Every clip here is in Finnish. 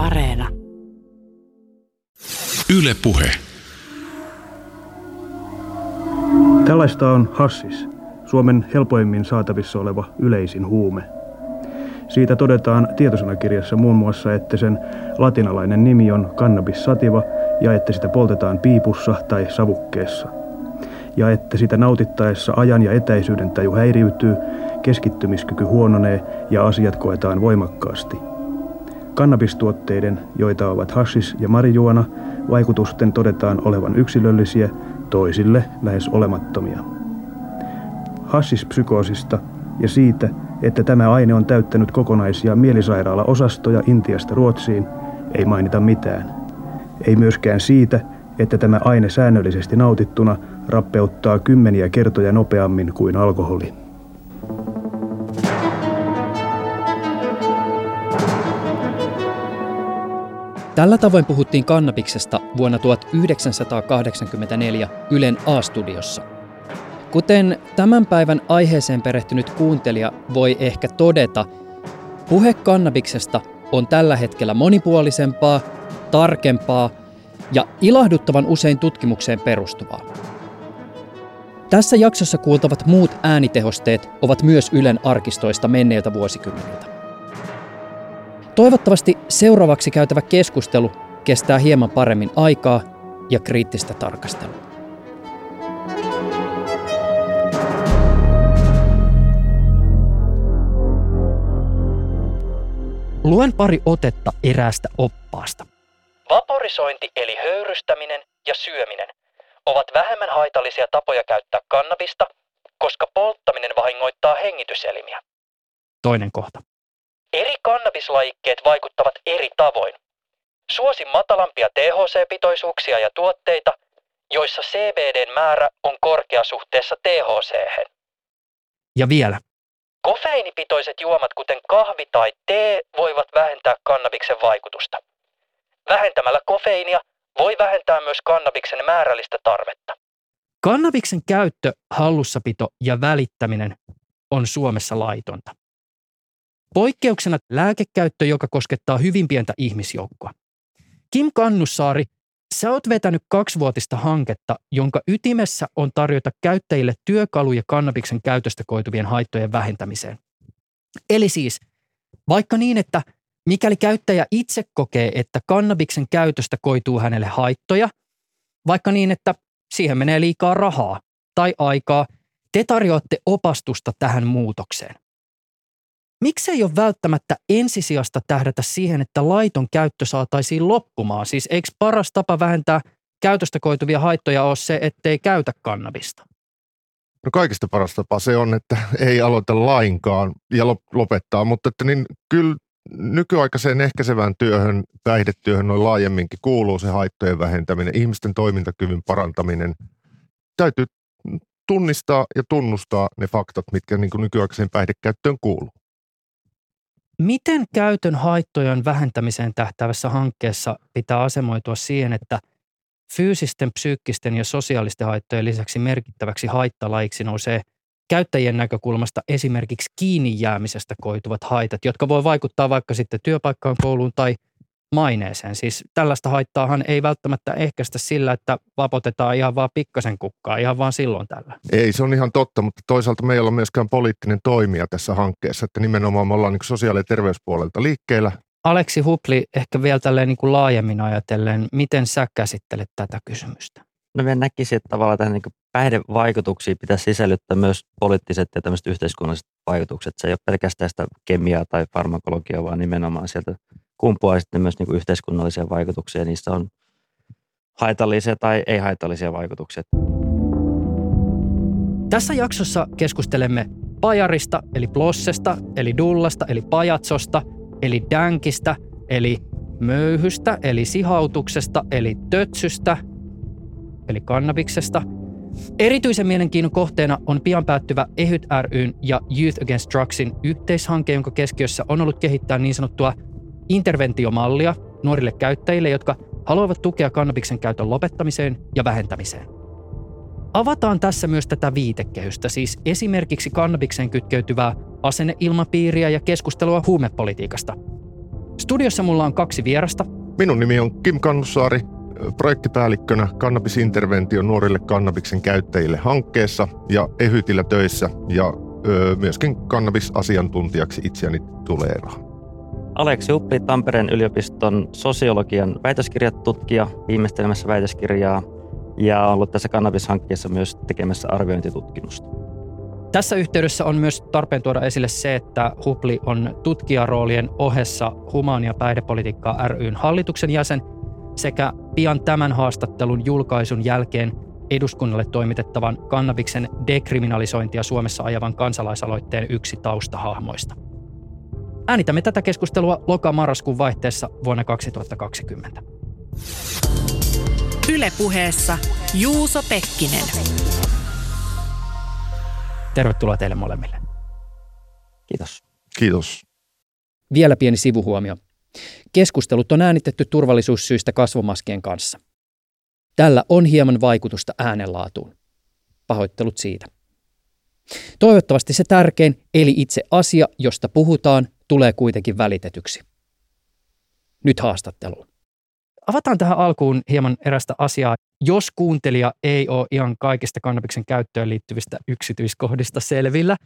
Areena. Yle Puhe. Tällaista on hassis, Suomen helpoimmin saatavissa oleva yleisin huume. Siitä todetaan tietosanakirjassa muun muassa, että sen latinalainen nimi on cannabis sativa ja että sitä poltetaan piipussa tai savukkeessa. Ja että sitä nautittaessa ajan ja etäisyyden taju häiriytyy, keskittymiskyky huononee ja asiat koetaan voimakkaasti. Kannabistuotteiden, joita ovat hassis ja marijuana, vaikutusten todetaan olevan yksilöllisiä, toisille lähes olemattomia. Hassispsykoosista ja siitä, että tämä aine on täyttänyt kokonaisia mielisairaala-osastoja Intiasta Ruotsiin, ei mainita mitään. Ei myöskään siitä, että tämä aine säännöllisesti nautittuna rappeuttaa kymmeniä kertoja nopeammin kuin alkoholi. Tällä tavoin puhuttiin kannabiksesta vuonna 1984 Ylen A-studiossa. Kuten tämän päivän aiheeseen perehtynyt kuuntelija voi ehkä todeta, puhe kannabiksesta on tällä hetkellä monipuolisempaa, tarkempaa ja ilahduttavan usein tutkimukseen perustuvaa. Tässä jaksossa kuultavat muut äänitehosteet ovat myös Ylen arkistoista menneiltä vuosikymmeniltä. Toivottavasti seuraavaksi käytävä keskustelu kestää hieman paremmin aikaa ja kriittistä tarkastelua. Luen pari otetta eräästä oppaasta. Vaporisointi eli höyrystäminen ja syöminen ovat vähemmän haitallisia tapoja käyttää kannabista, koska polttaminen vahingoittaa hengityselimiä. Toinen kohta. Eri kannabislajikkeet vaikuttavat eri tavoin. Suosi matalampia THC-pitoisuuksia ja tuotteita, joissa CBDn määrä on korkea suhteessa THC. Ja vielä. Kofeiinipitoiset juomat kuten kahvi tai tee voivat vähentää kannabiksen vaikutusta. Vähentämällä kofeiinia voi vähentää myös kannabiksen määrällistä tarvetta. Kannabiksen käyttö, hallussapito ja välittäminen on Suomessa laitonta. Poikkeuksena lääkekäyttö, joka koskettaa hyvin pientä ihmisjoukkoa. Kim Kannussaari, sä oot vetänyt kaksivuotista hanketta, jonka ytimessä on tarjota käyttäjille työkaluja kannabiksen käytöstä koituvien haittojen vähentämiseen. Eli siis, vaikka niin, että mikäli käyttäjä itse kokee, että kannabiksen käytöstä koituu hänelle haittoja, vaikka niin, että siihen menee liikaa rahaa tai aikaa, te tarjoatte opastusta tähän muutokseen. Miksi ei ole välttämättä ensisijasta tähdätä siihen, että laiton käyttö saataisiin loppumaan? Siis eikö paras tapa vähentää käytöstä koituvia haittoja ole se, ettei käytä kannabista? No kaikista paras tapa se on, että ei aloita lainkaan ja lopettaa, mutta että niin kyllä nykyaikaiseen ehkäisevään työhön, päihdetyöhön noin laajemminkin kuuluu se haittojen vähentäminen, ihmisten toimintakyvyn parantaminen. Täytyy tunnistaa ja tunnustaa ne faktat, mitkä niin kuin nykyaikaiseen päihdekäyttöön kuuluu. Miten käytön haittojen vähentämiseen tähtävässä hankkeessa pitää asemoitua siihen, että fyysisten, psyykkisten ja sosiaalisten haittojen lisäksi merkittäväksi haittalaiksi nousee käyttäjien näkökulmasta esimerkiksi kiinni jäämisestä koituvat haitat, jotka voi vaikuttaa vaikka sitten työpaikkaan, kouluun tai – maineeseen. Siis tällaista haittaahan ei välttämättä ehkäistä sillä, että vapotetaan ihan vaan pikkasen kukkaa, ihan vaan silloin tällä. Ei, se on ihan totta, mutta toisaalta me ei olla myöskään poliittinen toimija tässä hankkeessa, että nimenomaan me ollaan niin sosiaali- ja terveyspuolelta liikkeellä. Aleksi Hupli, ehkä vielä tälleen niin kuin laajemmin ajatellen, miten sä käsittelet tätä kysymystä? No minä näkisin, että tavallaan tähän niin päihdevaikutuksiin pitäisi sisällyttää myös poliittiset ja tämmöiset yhteiskunnalliset vaikutukset. Se ei ole pelkästään sitä kemiaa tai farmakologiaa, vaan nimenomaan sieltä kumpuaa sitten myös niin kuin yhteiskunnallisia vaikutuksia. Niissä on haitallisia tai ei-haitallisia vaikutuksia. Tässä jaksossa keskustelemme pajarista, eli plossesta, eli dullasta, eli pajatsosta, eli dänkistä, eli möyhystä, eli sihautuksesta, eli tötsystä, eli kannabiksesta. Erityisen mielenkiinnon kohteena on pian päättyvä EHYT ryn ja Youth Against Drugsin yhteishanke, jonka keskiössä on ollut kehittää niin sanottua – interventiomallia nuorille käyttäjille, jotka haluavat tukea kannabiksen käytön lopettamiseen ja vähentämiseen. Avataan tässä myös tätä viitekehystä, siis esimerkiksi kannabikseen kytkeytyvää asenneilmapiiriä ja keskustelua huumepolitiikasta. Studiossa mulla on kaksi vierasta. Minun nimi on Kim Kannussaari, projektipäällikkönä Interventio nuorille kannabiksen käyttäjille hankkeessa ja Ehytillä töissä ja myöskin kannabisasiantuntijaksi itseäni tuleeraan. Aleksi Uppi, Tampereen yliopiston sosiologian väitöskirjatutkija, viimeistelemässä väitöskirjaa ja ollut tässä kannabishankkeessa myös tekemässä arviointitutkimusta. Tässä yhteydessä on myös tarpeen tuoda esille se, että Hupli on tutkijaroolien ohessa Humaan ja päihdepolitiikkaa ryn hallituksen jäsen sekä pian tämän haastattelun julkaisun jälkeen eduskunnalle toimitettavan kannabiksen dekriminalisointia Suomessa ajavan kansalaisaloitteen yksi taustahahmoista. Äänitämme tätä keskustelua loka-marraskuun vaihteessa vuonna 2020. Ylepuheessa Juuso Pekkinen. Tervetuloa teille molemmille. Kiitos. Kiitos. Vielä pieni sivuhuomio. Keskustelut on äänitetty turvallisuussyistä kasvomaskien kanssa. Tällä on hieman vaikutusta äänenlaatuun. Pahoittelut siitä. Toivottavasti se tärkein, eli itse asia, josta puhutaan, tulee kuitenkin välitetyksi. Nyt haastatteluun. Avataan tähän alkuun hieman erästä asiaa. Jos kuuntelija ei ole ihan kaikista kannabiksen käyttöön liittyvistä yksityiskohdista selvillä,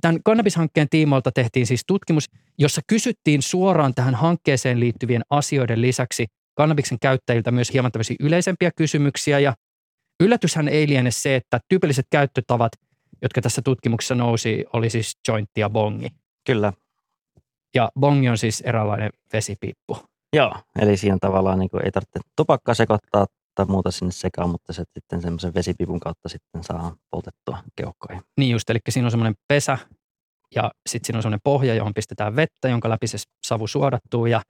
tämän kannabishankkeen tiimoilta tehtiin siis tutkimus, jossa kysyttiin suoraan tähän hankkeeseen liittyvien asioiden lisäksi kannabiksen käyttäjiltä myös hieman tämmöisiä yleisempiä kysymyksiä. Ja yllätyshän ei liene se, että tyypilliset käyttötavat, jotka tässä tutkimuksessa nousi, oli siis jointti ja bongi. Kyllä. Ja bongi on siis eräänlainen vesipiippu. Joo, eli siinä tavallaan niin ei tarvitse tupakkaa sekoittaa tai muuta sinne sekaan, mutta se sitten semmoisen vesipipun kautta sitten saa poltettua keuhkoihin. Niin just, eli siinä on semmoinen pesä ja sitten siinä on semmoinen pohja, johon pistetään vettä, jonka läpi se savu suodattuu ja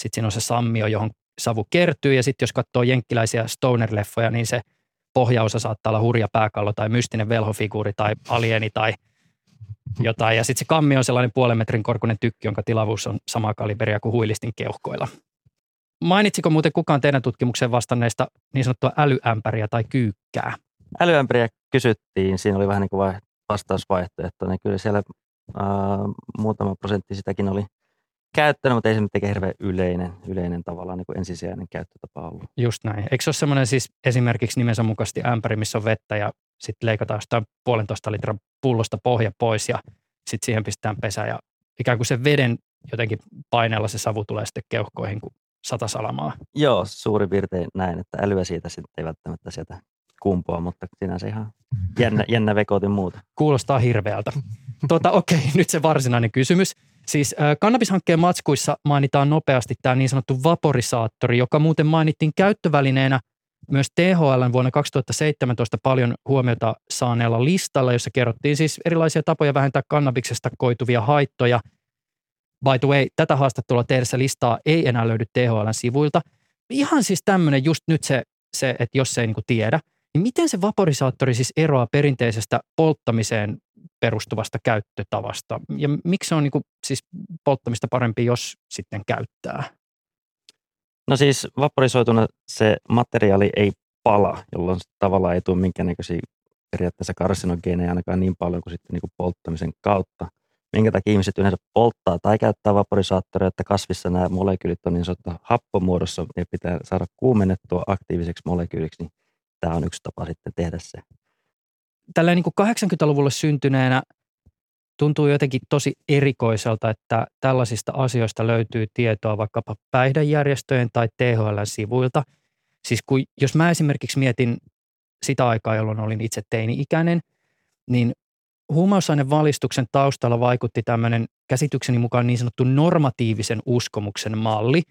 sitten siinä on se sammio, johon savu kertyy ja sitten jos katsoo jenkkiläisiä stoner-leffoja, niin se pohjaosa saattaa olla hurja pääkallo tai mystinen velhofiguuri tai alieni tai jotain. Ja sitten se kammi on sellainen puolen metrin korkuinen tykki, jonka tilavuus on samaa kaliberia kuin huilistin keuhkoilla. Mainitsiko muuten kukaan teidän tutkimukseen vastanneista niin sanottua älyämpäriä tai kyykkää? Älyämpäriä kysyttiin, siinä oli vähän niin kuin vastausvaihtoehto, niin kyllä siellä ää, muutama prosentti sitäkin oli käyttänyt, mutta ei se mitenkään hirveän yleinen, yleinen tavallaan niin kuin ensisijainen käyttötapa ollut. Just näin. Eikö se ole semmoinen siis esimerkiksi nimensä mukaisesti ämpäri, missä on vettä ja sitten leikataan jostain puolentoista litran pullosta pohja pois ja sitten siihen pistetään pesä ja ikään kuin se veden jotenkin paineella se savu tulee sitten keuhkoihin kuin sata salamaa. Joo, suuri piirtein näin, että älyä siitä sitten ei välttämättä sieltä kumpoa, mutta sinänsä ihan jännä, jännä vekotin muuta. Kuulostaa hirveältä. Tuota, okei, okay, nyt se varsinainen kysymys. Siis äh, kannabishankkeen matskuissa mainitaan nopeasti tämä niin sanottu vaporisaattori, joka muuten mainittiin käyttövälineenä myös THL vuonna 2017 paljon huomiota saaneella listalla, jossa kerrottiin siis erilaisia tapoja vähentää kannabiksesta koituvia haittoja. By the way, tätä haastattelua tehdessä listaa ei enää löydy THLn sivuilta. Ihan siis tämmöinen just nyt se, se että jos se ei niin tiedä, niin miten se vaporisaattori siis eroaa perinteisestä polttamiseen perustuvasta käyttötavasta? Ja miksi se on niin kuin, siis polttamista parempi, jos sitten käyttää? No siis vaporisoituna se materiaali ei pala, jolloin tavallaan ei tule minkäännäköisiä periaatteessa karsinogeeneja ainakaan niin paljon kuin sitten niin kuin polttamisen kautta. Minkä takia ihmiset yleensä polttaa tai käyttää vaporisaattoria, että kasvissa nämä molekyylit on niin sanottu happomuodossa ja pitää saada kuumennettua aktiiviseksi molekyyliksi, niin tämä on yksi tapa sitten tehdä se. Tällä niin 80-luvulle syntyneenä tuntuu jotenkin tosi erikoiselta, että tällaisista asioista löytyy tietoa vaikkapa päihdejärjestöjen tai THL-sivuilta. Siis kun, jos mä esimerkiksi mietin sitä aikaa, jolloin olin itse teini-ikäinen, niin huumausainevalistuksen taustalla vaikutti tämmöinen käsitykseni mukaan niin sanottu normatiivisen uskomuksen malli,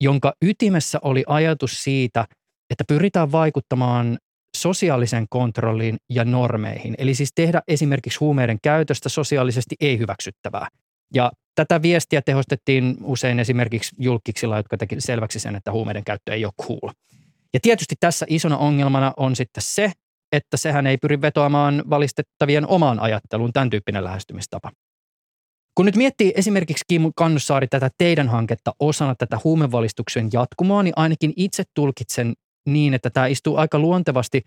jonka ytimessä oli ajatus siitä, että pyritään vaikuttamaan sosiaalisen kontrolliin ja normeihin. Eli siis tehdä esimerkiksi huumeiden käytöstä sosiaalisesti ei-hyväksyttävää. Ja tätä viestiä tehostettiin usein esimerkiksi julkiksilla, jotka teki selväksi sen, että huumeiden käyttö ei ole cool. Ja tietysti tässä isona ongelmana on sitten se, että sehän ei pyri vetoamaan valistettavien omaan ajatteluun tämän tyyppinen lähestymistapa. Kun nyt miettii esimerkiksi Kim Kannussaari tätä teidän hanketta osana tätä huumevalistuksen jatkumoa, niin ainakin itse tulkitsen niin, että tämä istuu aika luontevasti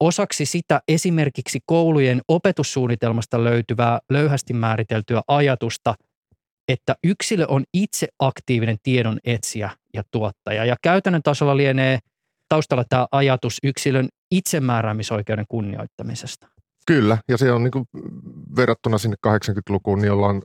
osaksi sitä esimerkiksi koulujen opetussuunnitelmasta löytyvää löyhästi määriteltyä ajatusta, että yksilö on itse aktiivinen tiedon etsiä ja tuottaja. Ja käytännön tasolla lienee taustalla tämä ajatus yksilön itsemääräämisoikeuden kunnioittamisesta. Kyllä, ja se on niin kuin verrattuna sinne 80-lukuun, niin ollaan,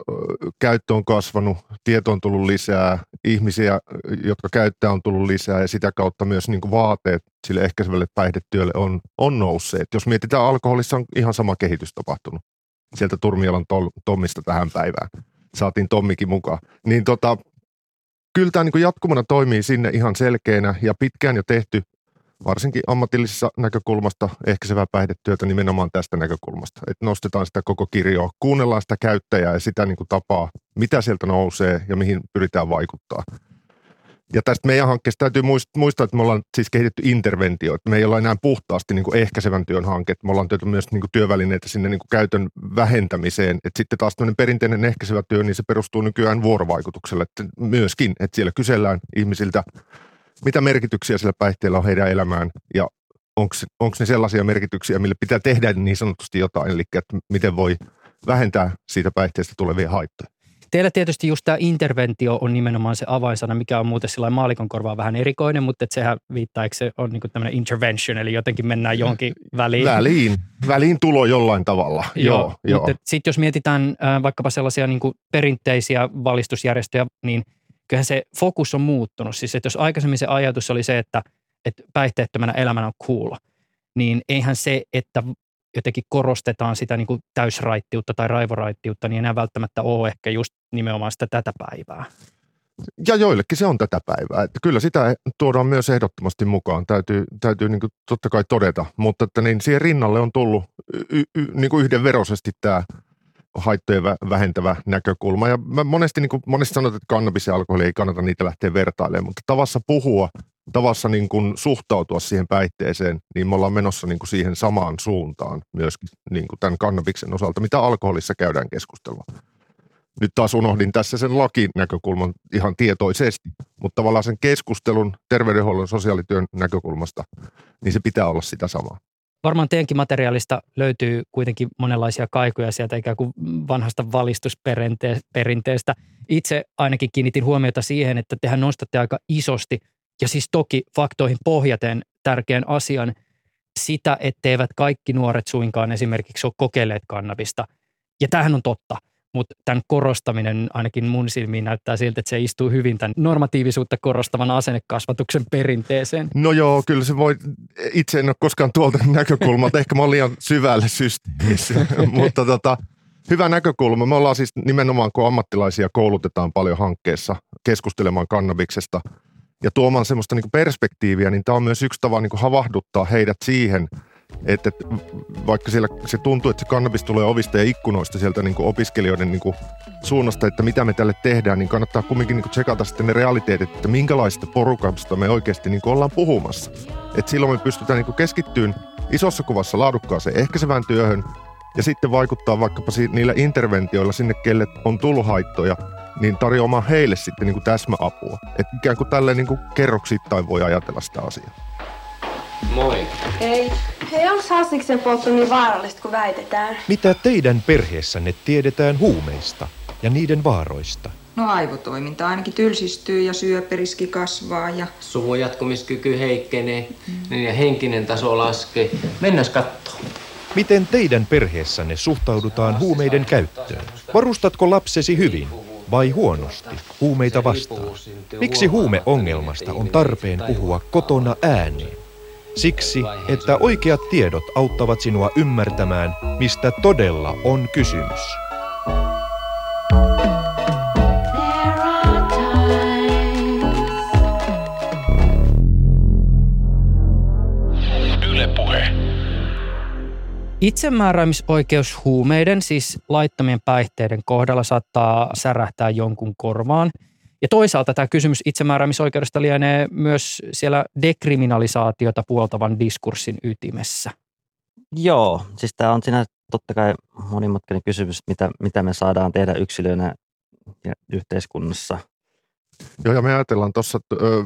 käyttö on kasvanut, tieto on tullut lisää, ihmisiä, jotka käyttää on tullut lisää ja sitä kautta myös niin kuin vaateet sille ehkäisevälle päihdetyölle on, on nousseet. Jos mietitään, alkoholissa on ihan sama kehitys tapahtunut sieltä Turmiolan Tommista tähän päivään. Saatiin Tommikin mukaan. Niin tota, kyllä tämä niin jatkumana toimii sinne ihan selkeänä ja pitkään jo tehty varsinkin ammatillisessa näkökulmasta ehkäisevää päihdetyötä nimenomaan tästä näkökulmasta. Että nostetaan sitä koko kirjoa, kuunnellaan sitä käyttäjää ja sitä niin kuin tapaa, mitä sieltä nousee ja mihin pyritään vaikuttaa. Ja tästä meidän hankkeesta täytyy muistaa, että me ollaan siis kehitetty interventio, että me ei olla enää puhtaasti niin kuin ehkäisevän työn hanke, me ollaan työty myös niin kuin työvälineitä sinne niin kuin käytön vähentämiseen. Että sitten taas perinteinen ehkäisevä työ, niin se perustuu nykyään vuorovaikutukselle että myöskin, että siellä kysellään ihmisiltä mitä merkityksiä sillä päihteellä on heidän elämään ja onko ne sellaisia merkityksiä, millä pitää tehdä niin sanotusti jotain, eli että miten voi vähentää siitä päihteestä tulevia haittoja. Teillä tietysti just tämä interventio on nimenomaan se avainsana, mikä on muuten sillä maalikon korvaa vähän erikoinen, mutta että sehän viittaa, eikö se on niin tämmöinen intervention, eli jotenkin mennään johonkin väliin. Väliin, väliin tulo jollain tavalla, joo. joo, joo. Mutta sitten jos mietitään äh, vaikkapa sellaisia niin perinteisiä valistusjärjestöjä, niin – kyllähän se fokus on muuttunut. Siis että jos aikaisemmin se ajatus oli se, että, että päihteettömänä elämänä on cool, niin eihän se, että jotenkin korostetaan sitä niin kuin täysraittiutta tai raivoraittiutta, niin enää välttämättä ole ehkä just nimenomaan sitä tätä päivää. Ja joillekin se on tätä päivää. Että kyllä sitä tuodaan myös ehdottomasti mukaan, täytyy, täytyy niin kuin totta kai todeta. Mutta että niin siihen rinnalle on tullut y, y, niin kuin yhdenveroisesti tämä haittojen vähentävä näkökulma. Ja mä monesti, niin kuin, monesti sanotaan, että kannabis ja alkoholi ei kannata niitä lähteä vertailemaan, mutta tavassa puhua, tavassa niin kuin suhtautua siihen päihteeseen, niin me ollaan menossa niin kuin siihen samaan suuntaan myöskin niin kuin tämän kannabiksen osalta, mitä alkoholissa käydään keskustelua. Nyt taas unohdin tässä sen näkökulman ihan tietoisesti, mutta tavallaan sen keskustelun terveydenhuollon sosiaalityön näkökulmasta, niin se pitää olla sitä samaa. Varmaan teidänkin materiaalista löytyy kuitenkin monenlaisia kaikuja sieltä ikään kuin vanhasta valistusperinteestä. Itse ainakin kiinnitin huomiota siihen, että tehän nostatte aika isosti ja siis toki faktoihin pohjaten tärkeän asian sitä, etteivät kaikki nuoret suinkaan esimerkiksi ole kokeilleet kannabista. Ja tämähän on totta – mutta tämän korostaminen ainakin mun silmiin näyttää siltä, että se istuu hyvin tämän normatiivisuutta korostavan asennekasvatuksen perinteeseen. No joo, kyllä se voi, itse en ole koskaan tuolta näkökulmalta, ehkä mä olen liian syvälle systeemissä, mutta tota, hyvä näkökulma. Me ollaan siis nimenomaan, kun ammattilaisia koulutetaan paljon hankkeessa keskustelemaan kannabiksesta ja tuomaan semmoista niin perspektiiviä, niin tämä on myös yksi tapa niin havahduttaa heidät siihen – että, että vaikka siellä se tuntuu, että se kannabis tulee ovista ja ikkunoista sieltä niin kuin opiskelijoiden niin kuin suunnasta, että mitä me tälle tehdään, niin kannattaa kumminkin niin kuin tsekata sitten ne realiteetit, että minkälaista porukasta me oikeasti niin kuin ollaan puhumassa. Et silloin me pystytään niin keskittyyn isossa kuvassa laadukkaaseen ehkäisevään työhön ja sitten vaikuttaa vaikkapa niillä interventioilla sinne, kelle on tullut haittoja, niin tarjoamaan heille sitten niin kuin täsmäapua. Että ikään kuin tälleen niin kerroksittain voi ajatella sitä asiaa. Moi. Hei. Hei, onko hasniksen poltto niin vaarallista kuin väitetään? Mitä teidän perheessänne tiedetään huumeista ja niiden vaaroista? No aivotoiminta ainakin tylsistyy ja syöperiski kasvaa ja... Suvun jatkumiskyky heikkenee mm. ja henkinen taso laskee. Mennäs kattoo. Miten teidän perheessänne suhtaudutaan huumeiden käyttöön? Varustatko lapsesi hyvin vai huonosti huumeita vastaan? Miksi huumeongelmasta on tarpeen puhua kotona ääneen? Siksi, että oikeat tiedot auttavat sinua ymmärtämään, mistä todella on kysymys. Itsemääräämisoikeus huumeiden, siis laittomien päihteiden kohdalla saattaa särähtää jonkun korvaan – ja toisaalta tämä kysymys itsemääräämisoikeudesta lienee myös siellä dekriminalisaatiota puoltavan diskurssin ytimessä. Joo, siis tämä on siinä totta kai monimutkainen kysymys, mitä, mitä me saadaan tehdä yksilönä ja yhteiskunnassa. Joo, ja me ajatellaan tuossa,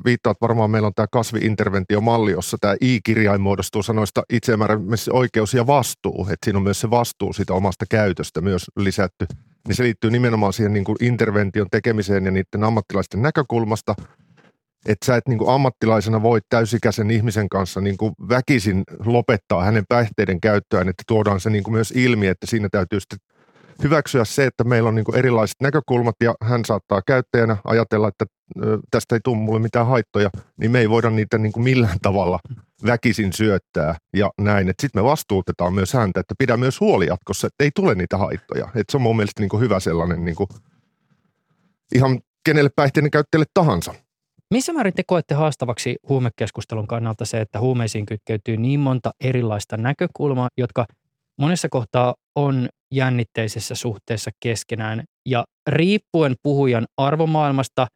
viittaat varmaan, meillä on tämä kasviinterventiomalli, jossa tämä I-kirjain muodostuu sanoista itsemääräämisoikeus ja vastuu. Että siinä on myös se vastuu siitä omasta käytöstä myös lisätty niin se liittyy nimenomaan siihen niin kuin intervention tekemiseen ja niiden ammattilaisten näkökulmasta, että sä et niin kuin ammattilaisena voi täysikäisen ihmisen kanssa niin kuin väkisin lopettaa hänen päihteiden käyttöään, että tuodaan se niin kuin myös ilmi, että siinä täytyy sitten hyväksyä se, että meillä on niin kuin erilaiset näkökulmat ja hän saattaa käyttäjänä ajatella, että tästä ei tule mulle mitään haittoja, niin me ei voida niitä niin kuin millään tavalla väkisin syöttää ja näin. Sitten me vastuutetaan myös häntä, että pidä myös huoli jatkossa, että ei tule niitä haittoja. Et se on mun mielestä niin kuin hyvä sellainen niin kuin ihan kenelle päihteiden käyttäjälle tahansa. Missä määrin te koette haastavaksi huumekeskustelun kannalta se, että huumeisiin kytkeytyy niin monta erilaista näkökulmaa, jotka monessa kohtaa on jännitteisessä suhteessa keskenään ja riippuen puhujan arvomaailmasta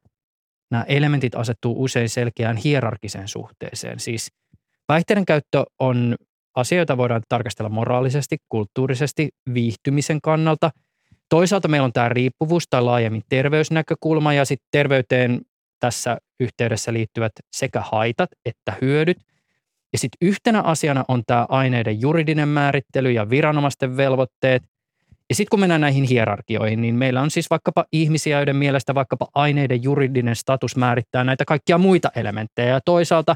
nämä elementit asettuu usein selkeään hierarkiseen suhteeseen. Siis päihteiden käyttö on asia, jota voidaan tarkastella moraalisesti, kulttuurisesti, viihtymisen kannalta. Toisaalta meillä on tämä riippuvuus tai laajemmin terveysnäkökulma ja sitten terveyteen tässä yhteydessä liittyvät sekä haitat että hyödyt. Ja sitten yhtenä asiana on tämä aineiden juridinen määrittely ja viranomaisten velvoitteet. Ja sitten kun mennään näihin hierarkioihin, niin meillä on siis vaikkapa ihmisiä, joiden mielestä vaikkapa aineiden juridinen status määrittää näitä kaikkia muita elementtejä. Ja toisaalta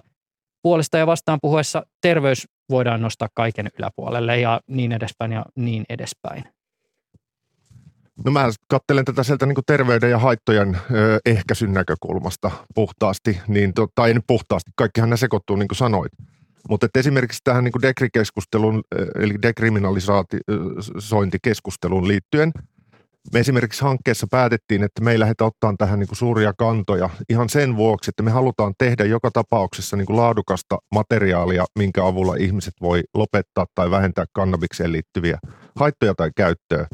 puolesta ja vastaan puhuessa terveys voidaan nostaa kaiken yläpuolelle ja niin edespäin ja niin edespäin. No mä katselen tätä sieltä niin terveyden ja haittojen ö, ehkäisyn näkökulmasta puhtaasti, niin tai nyt puhtaasti, kaikkihan ne sekoittuu niin kuin sanoit. Mutta esimerkiksi tähän niin dekrikeskustelun, eli dekriminalisointikeskusteluun liittyen, me esimerkiksi hankkeessa päätettiin, että me ei lähdetä ottaa tähän niin suuria kantoja ihan sen vuoksi, että me halutaan tehdä joka tapauksessa niin laadukasta materiaalia, minkä avulla ihmiset voi lopettaa tai vähentää kannabikseen liittyviä haittoja tai käyttöä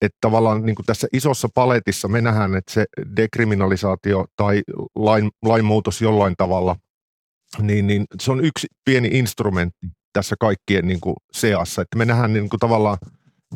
että tavallaan niin kuin tässä isossa paletissa me nähdään, että se dekriminalisaatio tai lain, lainmuutos jollain tavalla, niin, niin se on yksi pieni instrumentti tässä kaikkien niin kuin seassa. Että me nähdään niin kuin tavallaan,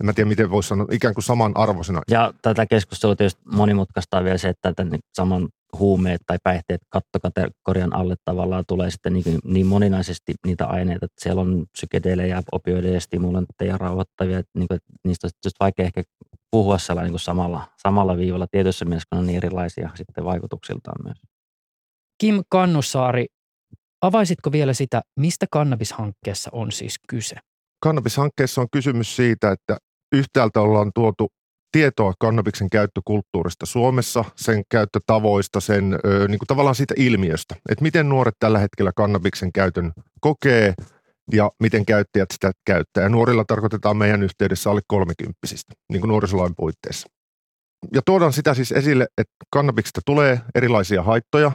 en mä tiedä miten voisi sanoa, ikään kuin samanarvoisena. Ja tätä keskustelua tietysti monimutkaistaa vielä se, että tämän saman huumeet tai päihteet kattokategorian alle tavallaan tulee sitten niin, niin moninaisesti niitä aineita, että siellä on psykedeelejä, opioideja, stimulantteja, rauhoittavia, että, niin kuin, että niistä on just vaikea ehkä puhua sellainen niin kuin samalla, samalla viivalla tietyssä mielessä, kun on niin erilaisia sitten vaikutuksiltaan myös. Kim Kannusaari, avaisitko vielä sitä, mistä kannabishankkeessa on siis kyse? Kannabishankkeessa on kysymys siitä, että yhtäältä ollaan tuotu tietoa kannabiksen käyttökulttuurista Suomessa, sen käyttötavoista, sen ö, niin kuin tavallaan siitä ilmiöstä, että miten nuoret tällä hetkellä kannabiksen käytön kokee ja miten käyttäjät sitä käyttää. Ja nuorilla tarkoitetaan meidän yhteydessä alle kolmekymppisistä, niin kuin nuorisolain puitteissa. Ja tuodaan sitä siis esille, että kannabiksesta tulee erilaisia haittoja,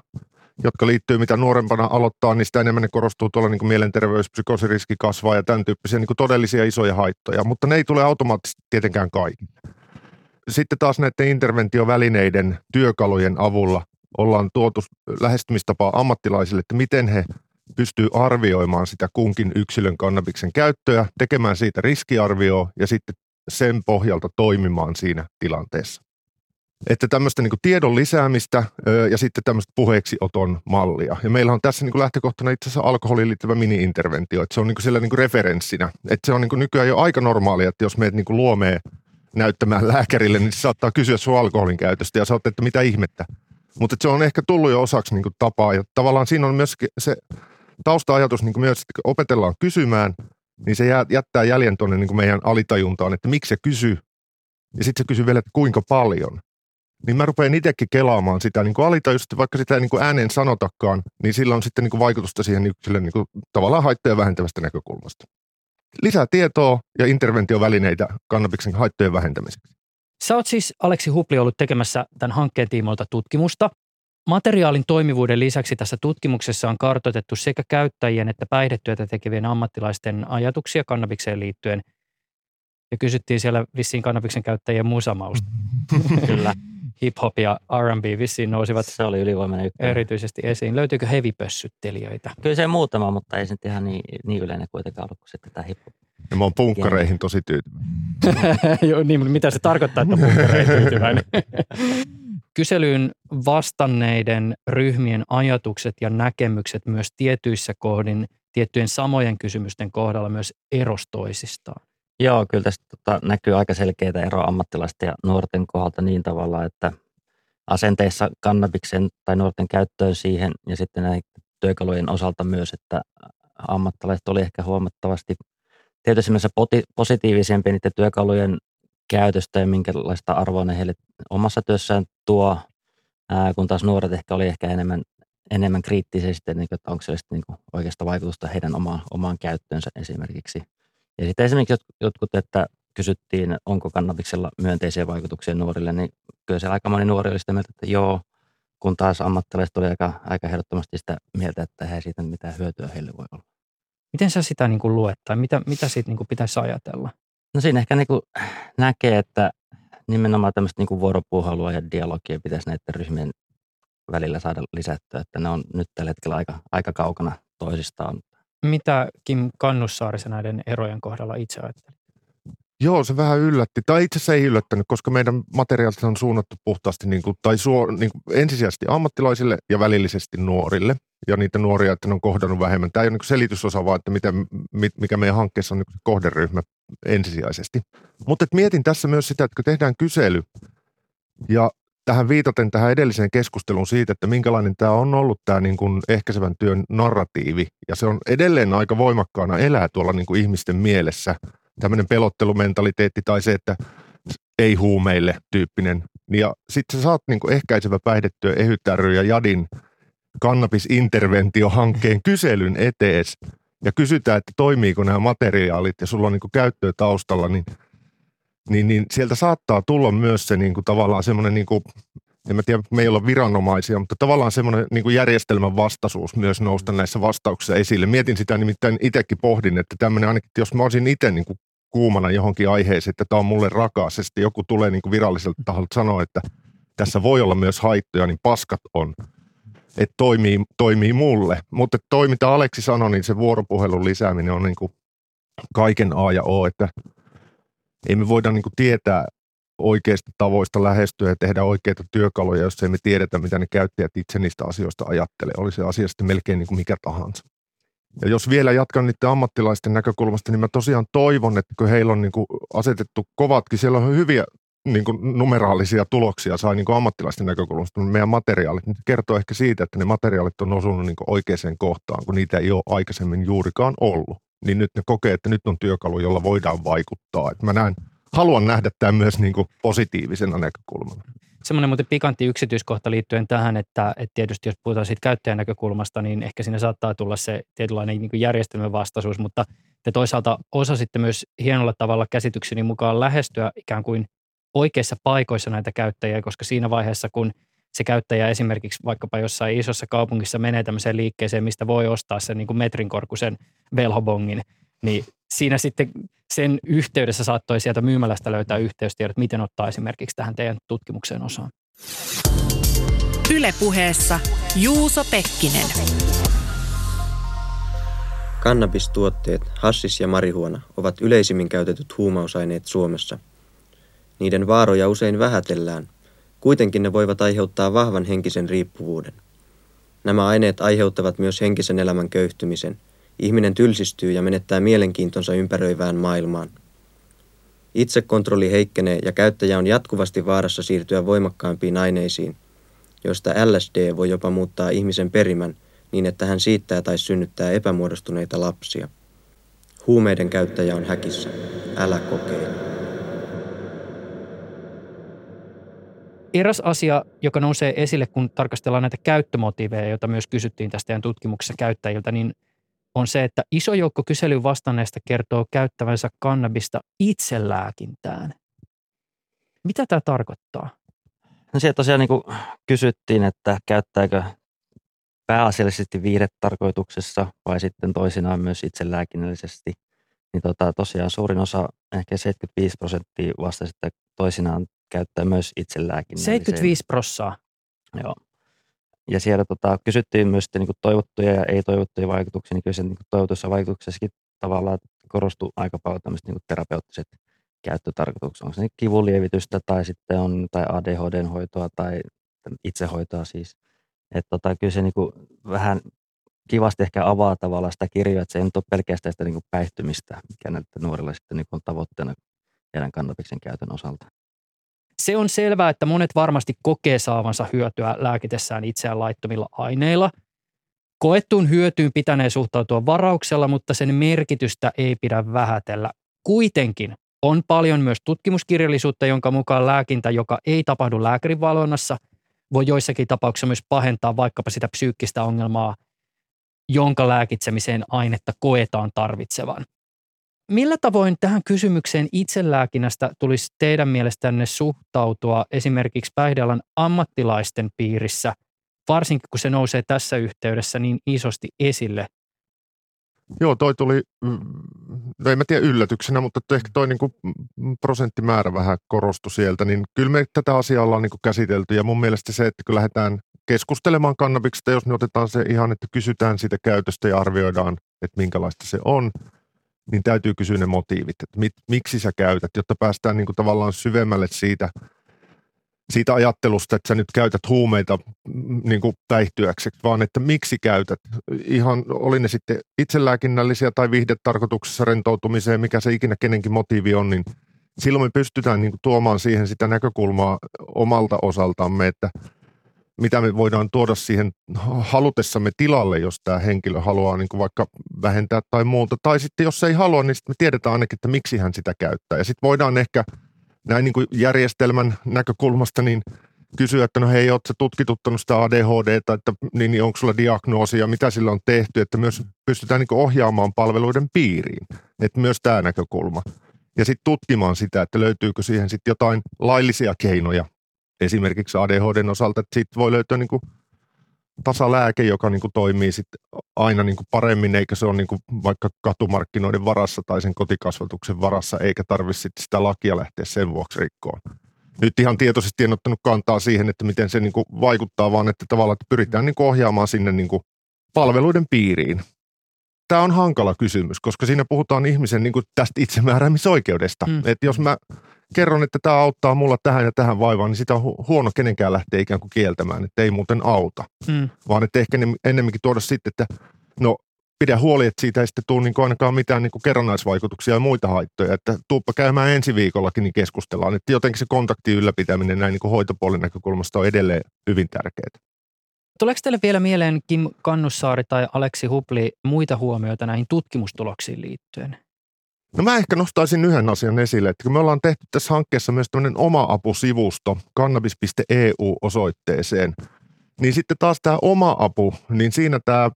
jotka liittyy, mitä nuorempana aloittaa, niin sitä enemmän ne korostuu tuolla niin mielenterveys, psykoosiriski kasvaa ja tämän tyyppisiä niin kuin todellisia isoja haittoja, mutta ne ei tule automaattisesti tietenkään kaikille. Sitten taas näiden interventiovälineiden työkalujen avulla ollaan tuotu lähestymistapaa ammattilaisille, että miten he pystyy arvioimaan sitä kunkin yksilön kannabiksen käyttöä, tekemään siitä riskiarvioa ja sitten sen pohjalta toimimaan siinä tilanteessa. Että tämmöistä niin tiedon lisäämistä ja sitten tämmöistä puheeksioton mallia. Ja meillä on tässä niin lähtökohtana itse asiassa alkoholiin liittyvä mini-interventio, että se on niin sillä niin referenssinä. Että se on niin nykyään jo aika normaalia, että jos meet niin luomee näyttämään lääkärille, niin se saattaa kysyä sun alkoholin käytöstä ja sä oot, että mitä ihmettä. Mutta se on ehkä tullut jo osaksi niin tapaa ja tavallaan siinä on myös se tausta-ajatus niin myös, että opetellaan kysymään, niin se jättää jäljen tuonne niin meidän alitajuntaan, että miksi se kysyy. Ja sitten se kysyy vielä, että kuinka paljon. Niin mä rupean itsekin kelaamaan sitä niin kuin alitajuisesti, vaikka sitä ei niin kuin ääneen sanotakaan, niin sillä on sitten niin kuin vaikutusta siihen yksilön niin kuin tavallaan haittoja vähentävästä näkökulmasta. Lisää tietoa ja interventiovälineitä kannabiksen haittojen vähentämiseksi. Sä oot siis, Aleksi Hupli, ollut tekemässä tämän hankkeen tiimoilta tutkimusta. Materiaalin toimivuuden lisäksi tässä tutkimuksessa on kartoitettu sekä käyttäjien että päihdetyötä tekevien ammattilaisten ajatuksia kannabikseen liittyen. Ja kysyttiin siellä vissiin kannabiksen käyttäjien musamausta. Kyllä. Hip-hop ja R&B vissiin nousivat se oli ylivoimainen ykkönen. erityisesti esiin. Löytyykö hevipössyttelijöitä? Kyllä se muutama, mutta ei se nyt ihan niin, niin yleinen kuitenkaan ollut kuin sitten tämä hip-hop. Ja mä oon punkkareihin tosi tyytyväinen. Joo, niin, mitä se tarkoittaa, että punkkareihin tyytyväinen? Kyselyyn vastanneiden ryhmien ajatukset ja näkemykset myös tietyissä kohdin, tiettyjen samojen kysymysten kohdalla myös erostoisistaan. Joo, kyllä tästä tota, näkyy aika selkeitä eroa ammattilaisten ja nuorten kohdalta niin tavalla, että asenteissa kannabiksen tai nuorten käyttöön siihen ja sitten näiden työkalujen osalta myös, että ammattilaiset oli ehkä huomattavasti tietysti positiivisempia niiden työkalujen käytöstä ja minkälaista arvoa ne heille omassa työssään tuo, ää, kun taas nuoret ehkä oli ehkä enemmän, enemmän kriittisesti, niin että onko se niin oikeasta vaikutusta heidän omaan, omaan käyttöönsä esimerkiksi. Ja sitten esimerkiksi jotkut, että kysyttiin, onko kannabiksella myönteisiä vaikutuksia nuorille, niin kyllä se aika moni nuori oli sitä mieltä, että joo, kun taas ammattilaiset oli aika, aika ehdottomasti sitä mieltä, että ei siitä mitään hyötyä heille voi olla. Miten sä sitä niin kuin luet tai mitä, mitä siitä niin kuin pitäisi ajatella? No siinä ehkä niin kuin näkee, että nimenomaan tämmöistä niin kuin vuoropuhelua ja dialogia pitäisi näiden ryhmien välillä saada lisättyä, että ne on nyt tällä hetkellä aika, aika kaukana toisistaan. Mitä Kim Kannussaari näiden erojen kohdalla itse ajatteli? Joo, se vähän yllätti. Tai itse asiassa ei yllättänyt, koska meidän materiaalit on suunnattu puhtaasti niin kuin, tai suo, niin kuin ensisijaisesti ammattilaisille ja välillisesti nuorille. Ja niitä nuoria, että ne on kohdannut vähemmän. Tämä ei ole niin selitysosa, vaan että miten, mikä meidän hankkeessa on niin kohderyhmä ensisijaisesti. Mutta mietin tässä myös sitä, että kun tehdään kysely, ja tähän viitaten tähän edelliseen keskusteluun siitä, että minkälainen tämä on ollut tämä niin kuin ehkäisevän työn narratiivi, ja se on edelleen aika voimakkaana elää tuolla niin kuin ihmisten mielessä – tämmöinen pelottelumentaliteetti tai se, että ei huumeille tyyppinen. Ja sitten sä saat niin ehkäisevä päihdetyö EHYT ja JADin kannabisinterventiohankkeen kyselyn etees. Ja kysytään, että toimiiko nämä materiaalit ja sulla on niin käyttöä taustalla, niin, niin, niin sieltä saattaa tulla myös se niin kuin tavallaan semmoinen, niin kuin, en mä tiedä, me ei olla viranomaisia, mutta tavallaan semmoinen niin kuin järjestelmän vastaisuus myös nousta näissä vastauksissa esille. Mietin sitä nimittäin itsekin pohdin, että tämmöinen ainakin, jos mä olisin itse niin kuin kuumana johonkin aiheeseen, että tämä on mulle rakas, ja sitten joku tulee niin kuin viralliselta taholta sanoa, että tässä voi olla myös haittoja, niin paskat on, että toimii, toimii mulle. Mutta toi, mitä Aleksi sanoi, niin se vuoropuhelun lisääminen on niin kuin kaiken A ja O, että ei me voida niin kuin tietää oikeista tavoista lähestyä ja tehdä oikeita työkaluja, jos ei me tiedetä, mitä ne käyttäjät itse niistä asioista ajattelee. Oli se asia sitten melkein niin kuin mikä tahansa. Ja jos vielä jatkan niiden ammattilaisten näkökulmasta, niin mä tosiaan toivon, että kun heillä on niin kuin asetettu kovatkin, siellä on hyviä niin kuin numeraalisia tuloksia sai niin kuin ammattilaisten näkökulmasta meidän materiaalit. Nyt kertoo ehkä siitä, että ne materiaalit on osunut niin kuin oikeaan kohtaan, kun niitä ei ole aikaisemmin juurikaan ollut. Niin nyt ne kokee, että nyt on työkalu, jolla voidaan vaikuttaa. Että mä näen, haluan nähdä tämän myös niin kuin positiivisena näkökulmana. Semmoinen muuten pikantti yksityiskohta liittyen tähän, että, että tietysti jos puhutaan siitä käyttäjän näkökulmasta, niin ehkä siinä saattaa tulla se tietynlainen niin järjestelmän vastaisuus, mutta te toisaalta osasitte myös hienolla tavalla käsitykseni mukaan lähestyä ikään kuin oikeissa paikoissa näitä käyttäjiä, koska siinä vaiheessa, kun se käyttäjä esimerkiksi vaikkapa jossain isossa kaupungissa menee tämmöiseen liikkeeseen, mistä voi ostaa sen niin kuin metrin korkuisen velhobongin, niin siinä sitten sen yhteydessä saattoi sieltä myymälästä löytää yhteystiedot, miten ottaa esimerkiksi tähän teidän tutkimukseen osaan. Ylepuheessa Juuso Pekkinen. Kannabistuotteet, hassis ja marihuona ovat yleisimmin käytetyt huumausaineet Suomessa. Niiden vaaroja usein vähätellään. Kuitenkin ne voivat aiheuttaa vahvan henkisen riippuvuuden. Nämä aineet aiheuttavat myös henkisen elämän köyhtymisen – ihminen tylsistyy ja menettää mielenkiintonsa ympäröivään maailmaan. Itsekontrolli heikkenee ja käyttäjä on jatkuvasti vaarassa siirtyä voimakkaampiin aineisiin, joista LSD voi jopa muuttaa ihmisen perimän niin, että hän siittää tai synnyttää epämuodostuneita lapsia. Huumeiden käyttäjä on häkissä. Älä kokeile. Eräs asia, joka nousee esille, kun tarkastellaan näitä käyttömotiiveja, joita myös kysyttiin tästä tutkimuksessa käyttäjiltä, niin on se, että iso joukko kyselyn vastanneista kertoo käyttävänsä kannabista itselääkintään. Mitä tämä tarkoittaa? No siellä tosiaan niin kysyttiin, että käyttääkö pääasiallisesti viihdetarkoituksessa vai sitten toisinaan myös itselääkinnällisesti. Niin tota, tosiaan suurin osa, ehkä 75 prosenttia vastasi, että toisinaan käyttää myös itselääkinnälliseen. 75 prossaa? Joo ja siellä tota, kysyttiin myös sitten, niin kuin toivottuja ja ei-toivottuja vaikutuksia, niin kyllä se niin kuin toivotussa vaikutuksessakin tavallaan korostui aika paljon tämmöiset niin terapeuttiset käyttötarkoitukset. Onko se niin kivunlievitystä tai sitten on tai ADHDn hoitoa tai itsehoitoa siis. Että tota, kyllä se niin kuin vähän kivasti ehkä avaa tavallaan sitä kirjoa, että se ei nyt ole pelkästään sitä niin kuin päihtymistä, mikä näitä nuorilla sitten niin kuin on tavoitteena heidän kannabiksen käytön osalta. Se on selvää, että monet varmasti kokee saavansa hyötyä lääkitessään itseään laittomilla aineilla. Koettuun hyötyyn pitänee suhtautua varauksella, mutta sen merkitystä ei pidä vähätellä. Kuitenkin on paljon myös tutkimuskirjallisuutta, jonka mukaan lääkintä, joka ei tapahdu lääkärin valvonnassa, voi joissakin tapauksissa myös pahentaa vaikkapa sitä psyykkistä ongelmaa, jonka lääkitsemiseen ainetta koetaan tarvitsevan. Millä tavoin tähän kysymykseen itselääkinnästä tulisi teidän mielestänne suhtautua esimerkiksi päihdealan ammattilaisten piirissä, varsinkin kun se nousee tässä yhteydessä niin isosti esille? Joo, toi tuli, mm, no en mä tiedä yllätyksenä, mutta ehkä toi niin prosenttimäärä vähän korostui sieltä, niin kyllä me tätä asiaa ollaan niin kuin käsitelty ja mun mielestä se, että kun lähdetään keskustelemaan kannabiksesta, jos me otetaan se ihan, että kysytään siitä käytöstä ja arvioidaan, että minkälaista se on, niin täytyy kysyä ne motiivit, että mit, miksi sä käytät, jotta päästään niin kuin tavallaan syvemmälle siitä, siitä ajattelusta, että sä nyt käytät huumeita mm, niin kuin päihtyäkseksi, vaan että miksi käytät. Ihan oli ne sitten itselääkinnällisiä tai viihdetarkoituksessa rentoutumiseen, mikä se ikinä kenenkin motiivi on, niin silloin me pystytään niin kuin tuomaan siihen sitä näkökulmaa omalta osaltamme, että – mitä me voidaan tuoda siihen halutessamme tilalle, jos tämä henkilö haluaa niin kuin vaikka vähentää tai muuta. Tai sitten jos ei halua, niin sitten me tiedetään ainakin, että miksi hän sitä käyttää. Ja sitten voidaan ehkä näin niin kuin järjestelmän näkökulmasta niin kysyä, että no hei, ootko tutkituttanut sitä ADHD, että niin, niin onko sulla diagnoosi ja mitä sillä on tehty, että myös pystytään niin ohjaamaan palveluiden piiriin. Että myös tämä näkökulma. Ja sitten tutkimaan sitä, että löytyykö siihen sitten jotain laillisia keinoja esimerkiksi ADHDn osalta, että siitä voi löytyä niin kuin tasalääke, joka niin kuin toimii sit aina niin kuin paremmin, eikä se ole niin kuin vaikka katumarkkinoiden varassa tai sen kotikasvatuksen varassa, eikä tarvitse sitä lakia lähteä sen vuoksi rikkoon. Nyt ihan tietoisesti en ottanut kantaa siihen, että miten se niin kuin vaikuttaa, vaan että tavallaan että pyritään niin kuin ohjaamaan sinne niin kuin palveluiden piiriin. Tämä on hankala kysymys, koska siinä puhutaan ihmisen niin kuin tästä itsemääräämisoikeudesta. Mm. Että jos mä kerron, että tämä auttaa mulla tähän ja tähän vaivaan, niin sitä on huono kenenkään lähteä ikään kuin kieltämään, että ei muuten auta. Mm. Vaan että ehkä ennemminkin tuoda sitten, että no pidä huoli, että siitä ei sitten tule niin ainakaan mitään niin kerrannaisvaikutuksia ja muita haittoja. Että tuuppa käymään ensi viikollakin, niin keskustellaan. Että jotenkin se kontakti ylläpitäminen näin niin hoitopuolen näkökulmasta on edelleen hyvin tärkeää. Tuleeko teille vielä mieleen Kim Kannussaari tai Aleksi Hupli muita huomioita näihin tutkimustuloksiin liittyen? No mä ehkä nostaisin yhden asian esille, että kun me ollaan tehty tässä hankkeessa myös tämmöinen oma-apusivusto cannabis.eu-osoitteeseen, niin sitten taas tämä oma apu, niin siinä tämä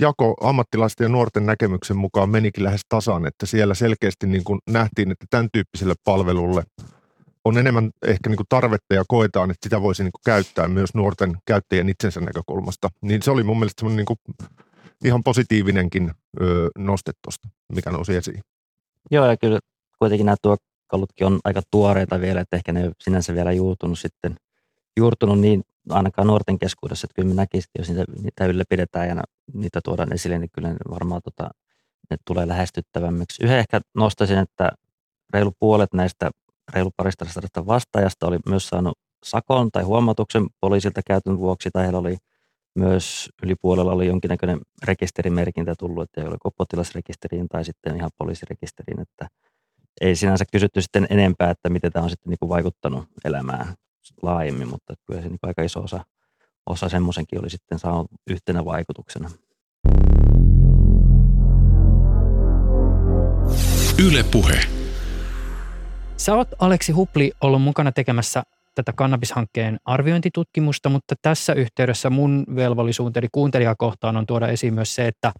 jako ammattilaisten ja nuorten näkemyksen mukaan menikin lähes tasan, että siellä selkeästi niin kuin nähtiin, että tämän tyyppiselle palvelulle on enemmän ehkä niin kuin tarvetta ja koetaan, että sitä voisi niin kuin käyttää myös nuorten käyttäjien itsensä näkökulmasta. Niin se oli mun mielestä niin kuin ihan positiivinenkin öö, noste tuosta, mikä nousi esiin. Joo, ja kyllä kuitenkin nämä työkalutkin on aika tuoreita vielä, että ehkä ne ei sinänsä vielä juurtunut sitten, juurtunut niin ainakaan nuorten keskuudessa, että kyllä näkisin, jos niitä, niitä ylläpidetään ja niitä tuodaan esille, niin kyllä ne varmaan tota, ne tulee lähestyttävämmiksi. Yhden ehkä nostaisin, että reilu puolet näistä reilu parista vastaajasta oli myös saanut sakon tai huomautuksen poliisilta käytön vuoksi, tai heillä oli myös yli puolella oli jonkinnäköinen rekisterimerkintä tullut, että ei ole potilasrekisteriin tai sitten ihan poliisirekisteriin, että ei sinänsä kysytty sitten enempää, että miten tämä on sitten niin kuin vaikuttanut elämään laajemmin, mutta kyllä se niin aika iso osa, osa semmoisenkin oli sitten saanut yhtenä vaikutuksena. Yle Puhe. Sä oot Aleksi Hupli ollut mukana tekemässä tätä kannabishankkeen arviointitutkimusta, mutta tässä yhteydessä mun velvollisuuteni kuuntelijakohtaan on tuoda esiin myös se, että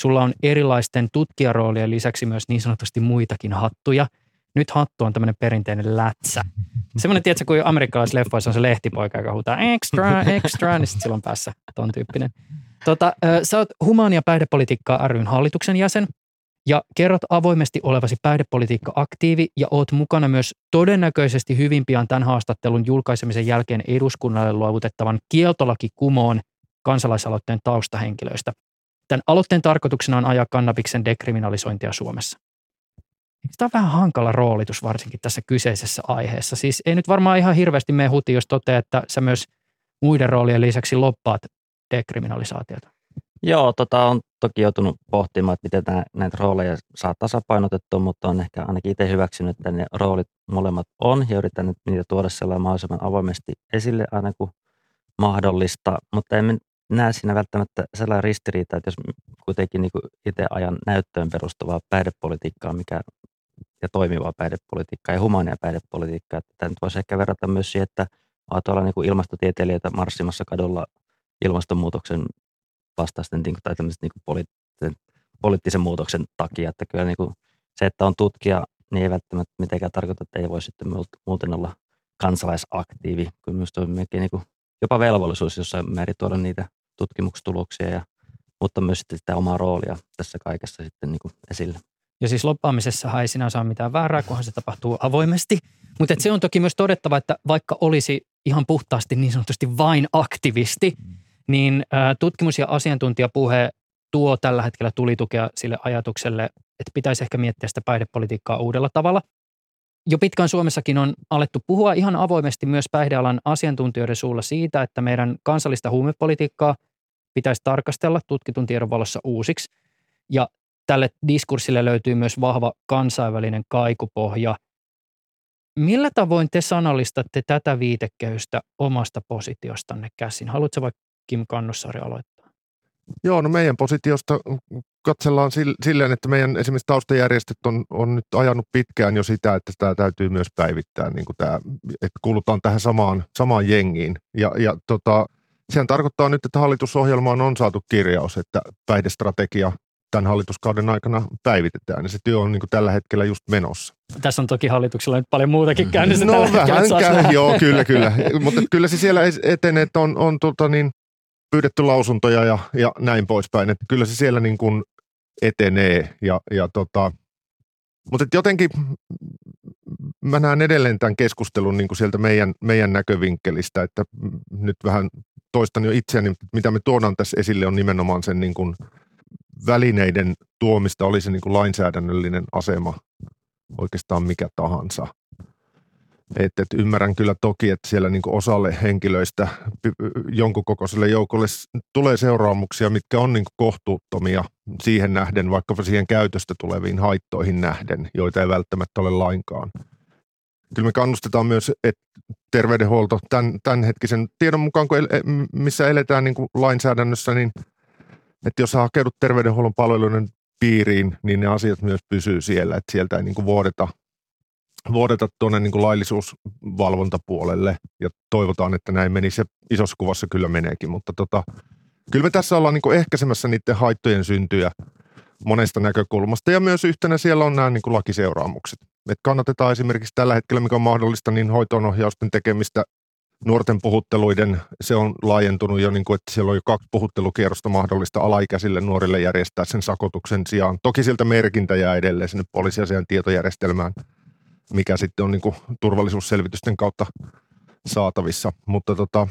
sulla on erilaisten tutkijaroolien lisäksi myös niin sanotusti muitakin hattuja. Nyt hattu on tämmöinen perinteinen lätsä. Semmoinen, tiedätkö, kuin amerikkalaisleffoissa on se lehtipoika, joka huutaa extra, extra, niin sitten silloin päässä ton tyyppinen. Tota, sä oot humaania päihdepolitiikkaa ryn hallituksen jäsen ja kerrot avoimesti olevasi päihdepolitiikka-aktiivi ja oot mukana myös todennäköisesti hyvin pian tämän haastattelun julkaisemisen jälkeen eduskunnalle luovutettavan kieltolaki kumoon kansalaisaloitteen taustahenkilöistä. Tämän aloitteen tarkoituksena on ajaa kannabiksen dekriminalisointia Suomessa. Tämä on vähän hankala roolitus varsinkin tässä kyseisessä aiheessa? Siis ei nyt varmaan ihan hirveästi mene huti, jos toteaa, että sä myös muiden roolien lisäksi loppaat dekriminalisaatiota. Joo, tota, on toki joutunut pohtimaan, että miten nämä, näitä rooleja saa tasapainotettua, mutta on ehkä ainakin itse hyväksynyt, että ne roolit molemmat on ja yritän niitä tuoda sellainen mahdollisimman avoimesti esille aina kun mahdollista, mutta en näe siinä välttämättä sellainen ristiriita, että jos kuitenkin niin itse ajan näyttöön perustuvaa päihdepolitiikkaa, mikä ja toimivaa päihdepolitiikkaa ja humania päihdepolitiikkaa. Tämä nyt voisi ehkä verrata myös siihen, että on tuolla niin ilmastotieteilijöitä marssimassa kadulla ilmastonmuutoksen vastaisten tai niin kuin poliittisen, poliittisen muutoksen takia. Että kyllä niin kuin se, että on tutkija, niin ei välttämättä mitenkään tarkoita, että ei voi sitten muuten olla kansalaisaktiivi. Kyllä myös on melkein niin kuin jopa velvollisuus jossain määrin tuoda niitä tutkimuksetuloksia, ja, mutta myös sitten sitä omaa roolia tässä kaikessa sitten niin kuin esille. Ja siis loppaamisessa ei sinänsä ole mitään väärää, kunhan se tapahtuu avoimesti. Mutta se on toki myös todettava, että vaikka olisi ihan puhtaasti niin sanotusti vain aktivisti, niin tutkimus- ja asiantuntijapuhe tuo tällä hetkellä tulitukea sille ajatukselle, että pitäisi ehkä miettiä sitä päihdepolitiikkaa uudella tavalla. Jo pitkään Suomessakin on alettu puhua ihan avoimesti myös päihdealan asiantuntijoiden suulla siitä, että meidän kansallista huumepolitiikkaa pitäisi tarkastella tutkitun tiedon valossa uusiksi. Ja tälle diskurssille löytyy myös vahva kansainvälinen kaikupohja. Millä tavoin te sanallistatte tätä viitekehystä omasta positiostanne käsin? Haluatko vaikka Kim Kannussaari aloittaa? Joo, no meidän positiosta katsellaan silleen, että meidän esimerkiksi taustajärjestöt on, on nyt ajanut pitkään jo sitä, että tämä täytyy myös päivittää, niin kuin tämä, että kuulutaan tähän samaan, samaan jengiin. Ja, ja tota, sehän tarkoittaa nyt, että hallitusohjelmaan on saatu kirjaus, että päihdestrategia tämän hallituskauden aikana päivitetään. Ja se työ on niin kuin tällä hetkellä just menossa. Tässä on toki hallituksella nyt paljon muutakin käynnissä no, tällä vähän käy, joo, kyllä, kyllä. Mutta kyllä se siellä etenee, että on, on tota niin, pyydetty lausuntoja ja, ja näin poispäin. Että kyllä se siellä niin kuin etenee. Ja, ja tota, mutta jotenkin mä näen edelleen tämän keskustelun niin kuin sieltä meidän, meidän näkövinkkelistä, että nyt vähän toistan jo itseäni, mitä me tuodaan tässä esille on nimenomaan sen niin kuin välineiden tuomista, oli se niin kuin lainsäädännöllinen asema oikeastaan mikä tahansa. Et, et ymmärrän kyllä toki, että siellä niin osalle henkilöistä, jonkun kokoiselle joukolle tulee seuraamuksia, mitkä on niin kohtuuttomia siihen nähden, vaikka siihen käytöstä tuleviin haittoihin nähden, joita ei välttämättä ole lainkaan. Kyllä me kannustetaan myös, että terveydenhuolto tämän, tämänhetkisen tiedon mukaan, kun el, missä eletään niin kuin lainsäädännössä, niin – että jos hakeudut terveydenhuollon palveluiden piiriin, niin ne asiat myös pysyy siellä, että sieltä ei niin kuin vuodeta, vuodeta tuonne niin kuin laillisuusvalvontapuolelle ja toivotaan, että näin menisi. Se isossa kuvassa kyllä meneekin, mutta tota, kyllä me tässä ollaan niin kuin ehkäisemässä niiden haittojen syntyjä monesta näkökulmasta ja myös yhtenä siellä on nämä niin kuin lakiseuraamukset. Et kannatetaan esimerkiksi tällä hetkellä, mikä on mahdollista, niin hoitoonohjausten tekemistä nuorten puhutteluiden, se on laajentunut jo, niin kuin, että siellä on jo kaksi puhuttelukierrosta mahdollista alaikäisille nuorille järjestää sen sakotuksen sijaan. Toki sieltä merkintä jää edelleen sinne poliisiasian tietojärjestelmään, mikä sitten on niin kuin turvallisuusselvitysten kautta saatavissa. Mutta tota,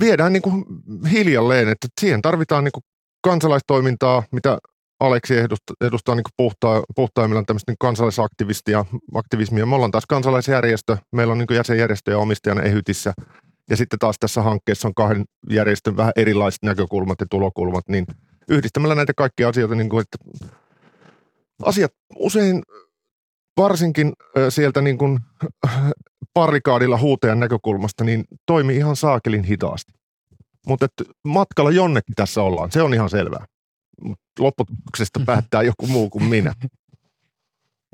viedään niin kuin hiljalleen, että siihen tarvitaan niin kuin kansalaistoimintaa, mitä Aleksi edustaa, edustaa niin puhtaimmillaan tämmöistä niin kansalaisaktivistia, aktivismia. Me ollaan taas kansalaisjärjestö, meillä on niin jäsenjärjestöjä omistajana Ehytissä, ja sitten taas tässä hankkeessa on kahden järjestön vähän erilaiset näkökulmat ja tulokulmat, niin yhdistämällä näitä kaikkia asioita, niin kuin, että asiat usein varsinkin sieltä niin kuin parikaadilla huutajan näkökulmasta, niin toimii ihan saakelin hitaasti. Mutta matkalla jonnekin tässä ollaan, se on ihan selvää lopputuloksesta päättää joku muu kuin minä.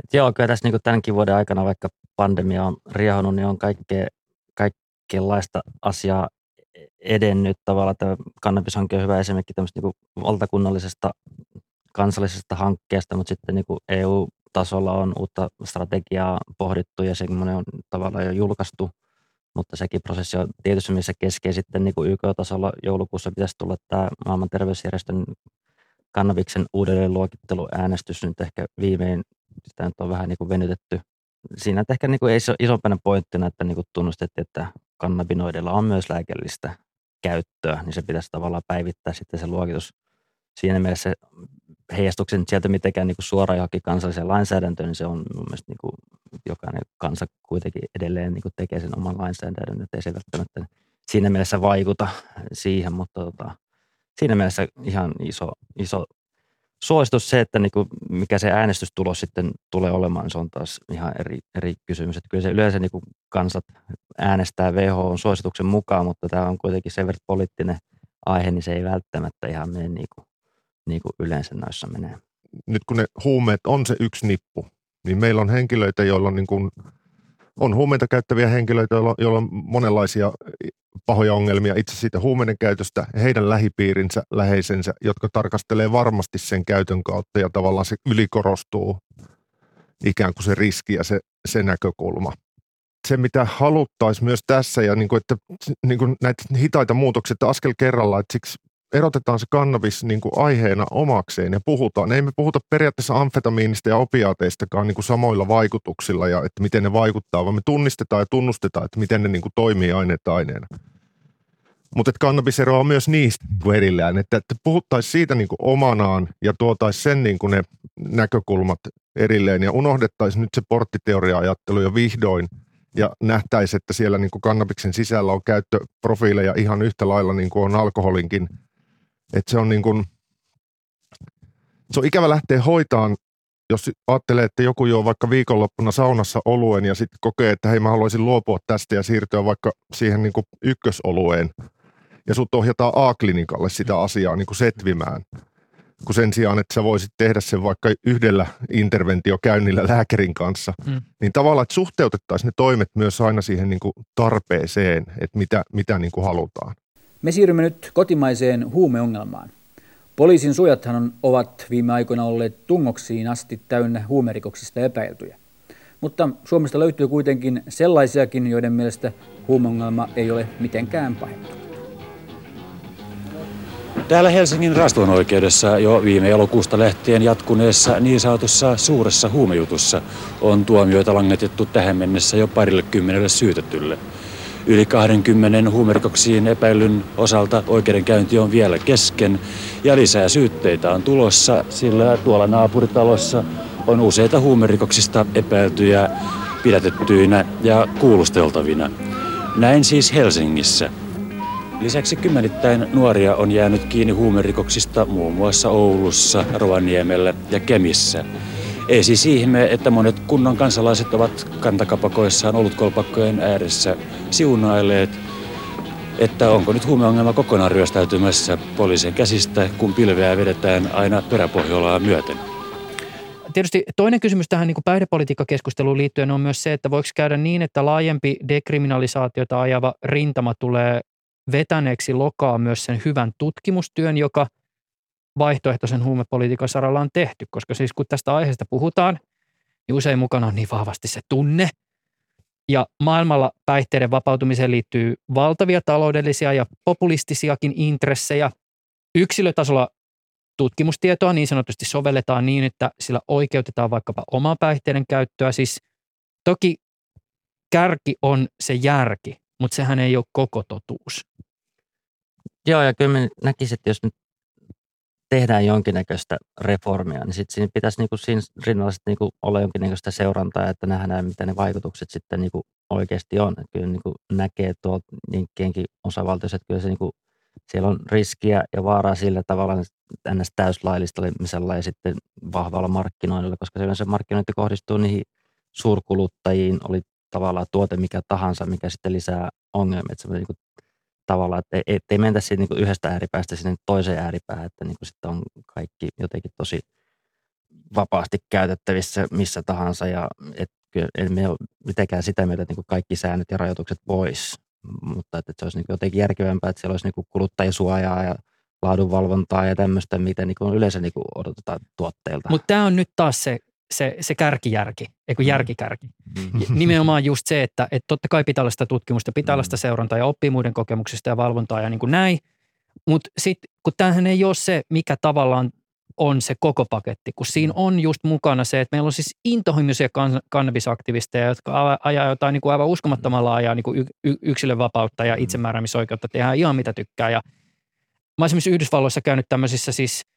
Et joo, kyllä tässä niin tämänkin vuoden aikana, vaikka pandemia on riehunut, niin on kaikkea, kaikenlaista asiaa edennyt tavalla. Tämä kannabishanke on hyvä esimerkki tämmöistä niin valtakunnallisesta kansallisesta hankkeesta, mutta sitten niin EU-tasolla on uutta strategiaa pohdittu ja semmoinen on tavallaan jo julkaistu, mutta sekin prosessi on tietysti missä keskein sitten niin YK-tasolla joulukuussa pitäisi tulla tämä maailman terveysjärjestön kannabiksen uudelleenluokitteluäänestys nyt ehkä viimein, sitä nyt on vähän niin kuin venytetty. Siinä ehkä niin kuin ei isompana pointtina, että niin kuin tunnustettiin, että kannabinoidilla on myös lääkellistä käyttöä, niin se pitäisi tavallaan päivittää sitten se luokitus. Siinä mielessä heijastuksen sieltä mitenkään niin suoraan johonkin kansalliseen lainsäädäntöön, niin se on mun mielestä niin kuin jokainen kansa kuitenkin edelleen niin kuin tekee sen oman lainsäädännön, että ei se välttämättä siinä mielessä vaikuta siihen, mutta tota, siinä mielessä ihan iso, iso suositus se, että niin kuin mikä se äänestystulos sitten tulee olemaan, niin se on taas ihan eri, eri kysymys. Että kyllä se yleensä niin kuin kansat äänestää WHO suosituksen mukaan, mutta tämä on kuitenkin sen verran poliittinen aihe, niin se ei välttämättä ihan mene niin kuin, niin kuin yleensä näissä menee. Nyt kun ne huumeet on se yksi nippu, niin meillä on henkilöitä, joilla on, niin kuin, on huumeita käyttäviä henkilöitä, joilla, joilla on monenlaisia pahoja ongelmia itse siitä huumeiden käytöstä, heidän lähipiirinsä, läheisensä, jotka tarkastelee varmasti sen käytön kautta ja tavallaan se ylikorostuu ikään kuin se riski ja se, se näkökulma. Se, mitä haluttaisiin myös tässä, ja niin kuin, että niin kuin näitä hitaita muutoksia, että askel kerrallaan, että siksi erotetaan se kannabis niin kuin aiheena omakseen ja puhutaan. Ei me puhuta periaatteessa amfetamiinista ja opiaateistakaan niin kuin samoilla vaikutuksilla ja että miten ne vaikuttaa, vaan me tunnistetaan ja tunnustetaan, että miten ne niin kuin toimii aineet aineena. Mutta kannabis eroaa myös niistä niin erillään, että, että puhuttaisiin siitä niin kuin omanaan ja tuotaisiin sen niin kuin ne näkökulmat erilleen ja unohdettaisiin nyt se porttiteoria-ajattelu jo vihdoin ja nähtäisiin, että siellä niin kuin kannabiksen sisällä on käyttöprofiileja ihan yhtä lailla niin kuin on alkoholinkin – että se on niin kuin, se on ikävä lähteä hoitaan, jos ajattelee, että joku juo vaikka viikonloppuna saunassa oluen ja sitten kokee, että hei mä haluaisin luopua tästä ja siirtyä vaikka siihen niin kuin ykkösolueen ja sut ohjataan A-klinikalle sitä asiaa niin kuin setvimään. Kun sen sijaan, että sä voisit tehdä sen vaikka yhdellä interventiokäynnillä lääkärin kanssa, mm. niin tavallaan, että suhteutettaisiin ne toimet myös aina siihen niin kuin tarpeeseen, että mitä, mitä niin kuin halutaan. Me siirrymme nyt kotimaiseen huumeongelmaan. Poliisin suojathan ovat viime aikoina olleet tungoksiin asti täynnä huumerikoksista epäiltyjä. Mutta Suomesta löytyy kuitenkin sellaisiakin, joiden mielestä huumeongelma ei ole mitenkään pahentunut. Täällä Helsingin raston oikeudessa jo viime elokuusta lähtien jatkuneessa niin sanotussa suuressa huumejutussa on tuomioita langetettu tähän mennessä jo parille kymmenelle syytetylle – Yli 20 huumerikoksiin epäilyn osalta oikeudenkäynti on vielä kesken ja lisää syytteitä on tulossa, sillä tuolla naapuritalossa on useita huumerikoksista epäiltyjä pidätettyinä ja kuulusteltavina. Näin siis Helsingissä. Lisäksi kymmenittäin nuoria on jäänyt kiinni huumerikoksista muun muassa Oulussa, Rovaniemellä ja Kemissä. Ei siis ihme, että monet kunnan kansalaiset ovat kantakapakoissaan olutkolpakkojen ääressä siunailleet, että onko nyt huumeongelma kokonaan ryöstäytymässä poliisin käsistä, kun pilveä vedetään aina peräpohjolaa myöten. Tietysti toinen kysymys tähän niin päihdepolitiikkakeskusteluun liittyen on myös se, että voiko käydä niin, että laajempi dekriminalisaatiota ajava rintama tulee vetäneeksi lokaa myös sen hyvän tutkimustyön, joka – vaihtoehtoisen huumepolitiikan saralla on tehty, koska siis kun tästä aiheesta puhutaan, niin usein mukana on niin vahvasti se tunne. Ja maailmalla päihteiden vapautumiseen liittyy valtavia taloudellisia ja populistisiakin intressejä. Yksilötasolla tutkimustietoa niin sanotusti sovelletaan niin, että sillä oikeutetaan vaikkapa omaa päihteiden käyttöä. Siis toki kärki on se järki, mutta sehän ei ole koko totuus. Joo, ja kyllä näkisin, että jos nyt tehdään jonkinnäköistä reformia, niin sitten siinä pitäisi niinku siinä rinnalla sit niinku olla jonkinnäköistä seurantaa, että nähdään, mitä ne vaikutukset sitten niinku oikeasti on. Et kyllä niinku näkee tuolta Jenkkienkin osavaltiossa, että kyllä se niinku, siellä on riskiä ja vaaraa sillä tavalla ns. täyslaillisella ja sitten vahvalla markkinoinnilla, koska se markkinointi kohdistuu niihin suurkuluttajiin, oli tavallaan tuote mikä tahansa, mikä sitten lisää ongelmia. Että niin kuin tavalla, että ei, ei mentä siitä niin yhdestä ääripäästä sinne toiseen ääripäähän, että niin sitten on kaikki jotenkin tosi vapaasti käytettävissä missä tahansa ja et, kyllä emme ole mitenkään sitä mieltä, että niin kaikki säännöt ja rajoitukset pois, mutta että, että se olisi niin jotenkin järkevämpää, että siellä olisi niin kuluttajasuojaa ja laadunvalvontaa ja tämmöistä, mitä niin yleensä niin odotetaan tuotteilta. Mutta tämä on nyt taas se se, se kärkijärki, eikö mm. järkikärki. Mm. Nimenomaan just se, että, että totta kai pitää olla sitä tutkimusta, pitää olla sitä mm. seurantaa ja oppii muiden kokemuksista ja valvontaa ja niin kuin näin. Mutta sitten kun tämähän ei ole se, mikä tavallaan on se koko paketti, kun siinä on just mukana se, että meillä on siis intohimoisia kannabisaktivisteja, jotka ajaa jotain niin kuin aivan uskomattomalla ajaa niin kuin yksilönvapautta ja itsemääräämisoikeutta, tehdään ihan mitä tykkää. Ja mä esimerkiksi Yhdysvalloissa käynyt tämmöisissä siis –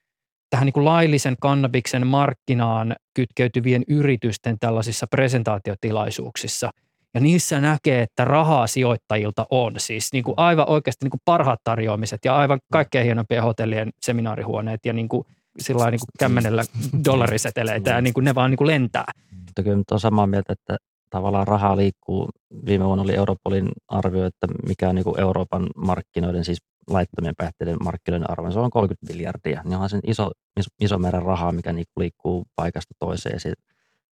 tähän niin kuin laillisen kannabiksen markkinaan kytkeytyvien yritysten tällaisissa presentaatiotilaisuuksissa. Ja niissä näkee, että rahaa sijoittajilta on. Siis niin kuin aivan oikeasti niin kuin parhaat tarjoamiset ja aivan kaikkein hienompien hotellien seminaarihuoneet ja niin kuin sillä niin kuin kämmenellä dollariseteleitä ja niin kuin ne vaan niin kuin lentää. Mutta kyllä on samaa mieltä, että tavallaan rahaa liikkuu. Viime vuonna oli Europolin arvio, että mikä on niin kuin Euroopan markkinoiden, siis laittomien päihteiden markkinoiden arvo, se on 30 miljardia. Niin onhan se iso, iso, määrä rahaa, mikä niin liikkuu paikasta toiseen ja se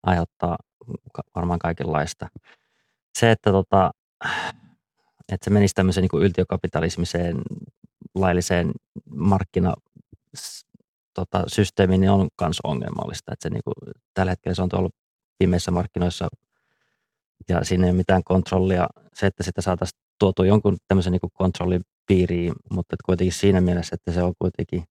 aiheuttaa varmaan kaikenlaista. Se, että, tota, että se menisi tämmöiseen niin yltiökapitalismiseen, lailliseen markkina tota, systeemiin, niin on myös ongelmallista. Että se, niin kuin, tällä hetkellä se on tuolla pimeissä markkinoissa ja siinä ei ole mitään kontrollia. Se, että sitä saataisiin tuotua jonkun tämmöisen niin kontrollin piiriin, mutta kuitenkin siinä mielessä, että se on kuitenkin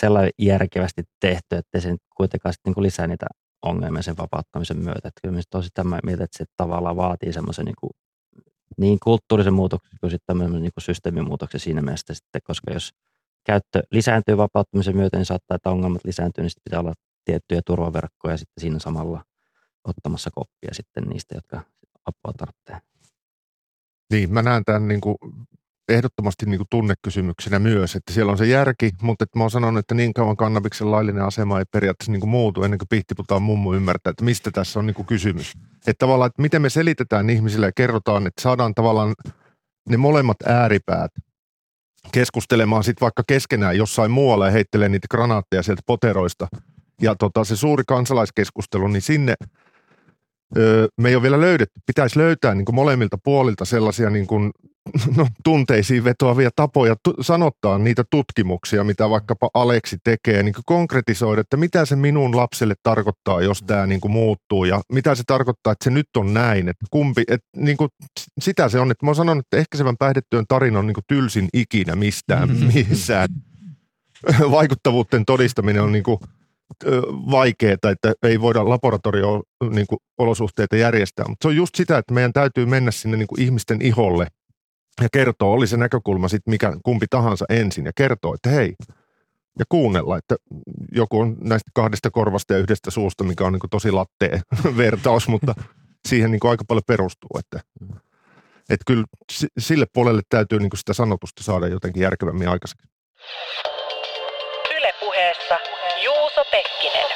sellainen järkevästi tehty, että se kuitenkaan sitten niin lisää niitä ongelmia sen vapauttamisen myötä. Että kyllä tosi tämä mieltä, että se tavallaan vaatii semmoisen niin, kuin, niin kulttuurisen muutoksen kuin sitten tämmöisen niin kuin systeemimuutoksen siinä mielessä sitten, koska jos käyttö lisääntyy vapauttamisen myötä, niin saattaa, että ongelmat lisääntyy, niin sitten pitää olla tiettyjä turvaverkkoja sitten siinä samalla ottamassa koppia sitten niistä, jotka apua tarvitsee. Niin, mä näen tämän niin kuin ehdottomasti niin kuin tunnekysymyksenä myös, että siellä on se järki, mutta että mä oon sanonut, että niin kauan kannabiksen laillinen asema ei periaatteessa niin kuin muutu ennen kuin pihtiputaan mummu ymmärtää, että mistä tässä on niin kuin kysymys. Että tavallaan, että miten me selitetään ihmisille ja kerrotaan, että saadaan tavallaan ne molemmat ääripäät keskustelemaan sitten vaikka keskenään jossain muualla ja heittelee niitä granaatteja sieltä poteroista. Ja tota, se suuri kansalaiskeskustelu, niin sinne – öö, me ei ole vielä löydetty. Pitäisi löytää niin kuin molemmilta puolilta sellaisia niin kuin, no, tunteisiin vetoavia tapoja tu- sanottaa niitä tutkimuksia, mitä vaikkapa Aleksi tekee, niin konkretisoida, että mitä se minun lapselle tarkoittaa, jos tämä niin kuin muuttuu ja mitä se tarkoittaa, että se nyt on näin, että kumpi, että niin kuin, sitä se on, että mä oon sanonut, että ehkäisevän päihdetyön tarina on niin kuin tylsin ikinä mistään, missään. Vaikuttavuuden todistaminen on niin kuin vaikeaa, että ei voida laboratorio-olosuhteita niin järjestää. Mutta se on just sitä, että meidän täytyy mennä sinne niin kuin ihmisten iholle ja kertoa, oli se näkökulma sitten mikä kumpi tahansa ensin ja kertoa, että hei, ja kuunnella, että joku on näistä kahdesta korvasta ja yhdestä suusta, mikä on niin kuin tosi lattea vertaus, mutta siihen niin kuin aika paljon perustuu, että, että kyllä sille puolelle täytyy niin kuin sitä sanotusta saada jotenkin järkevämmin aikaiseksi. Ylepuheessa Juuso Pekkinen.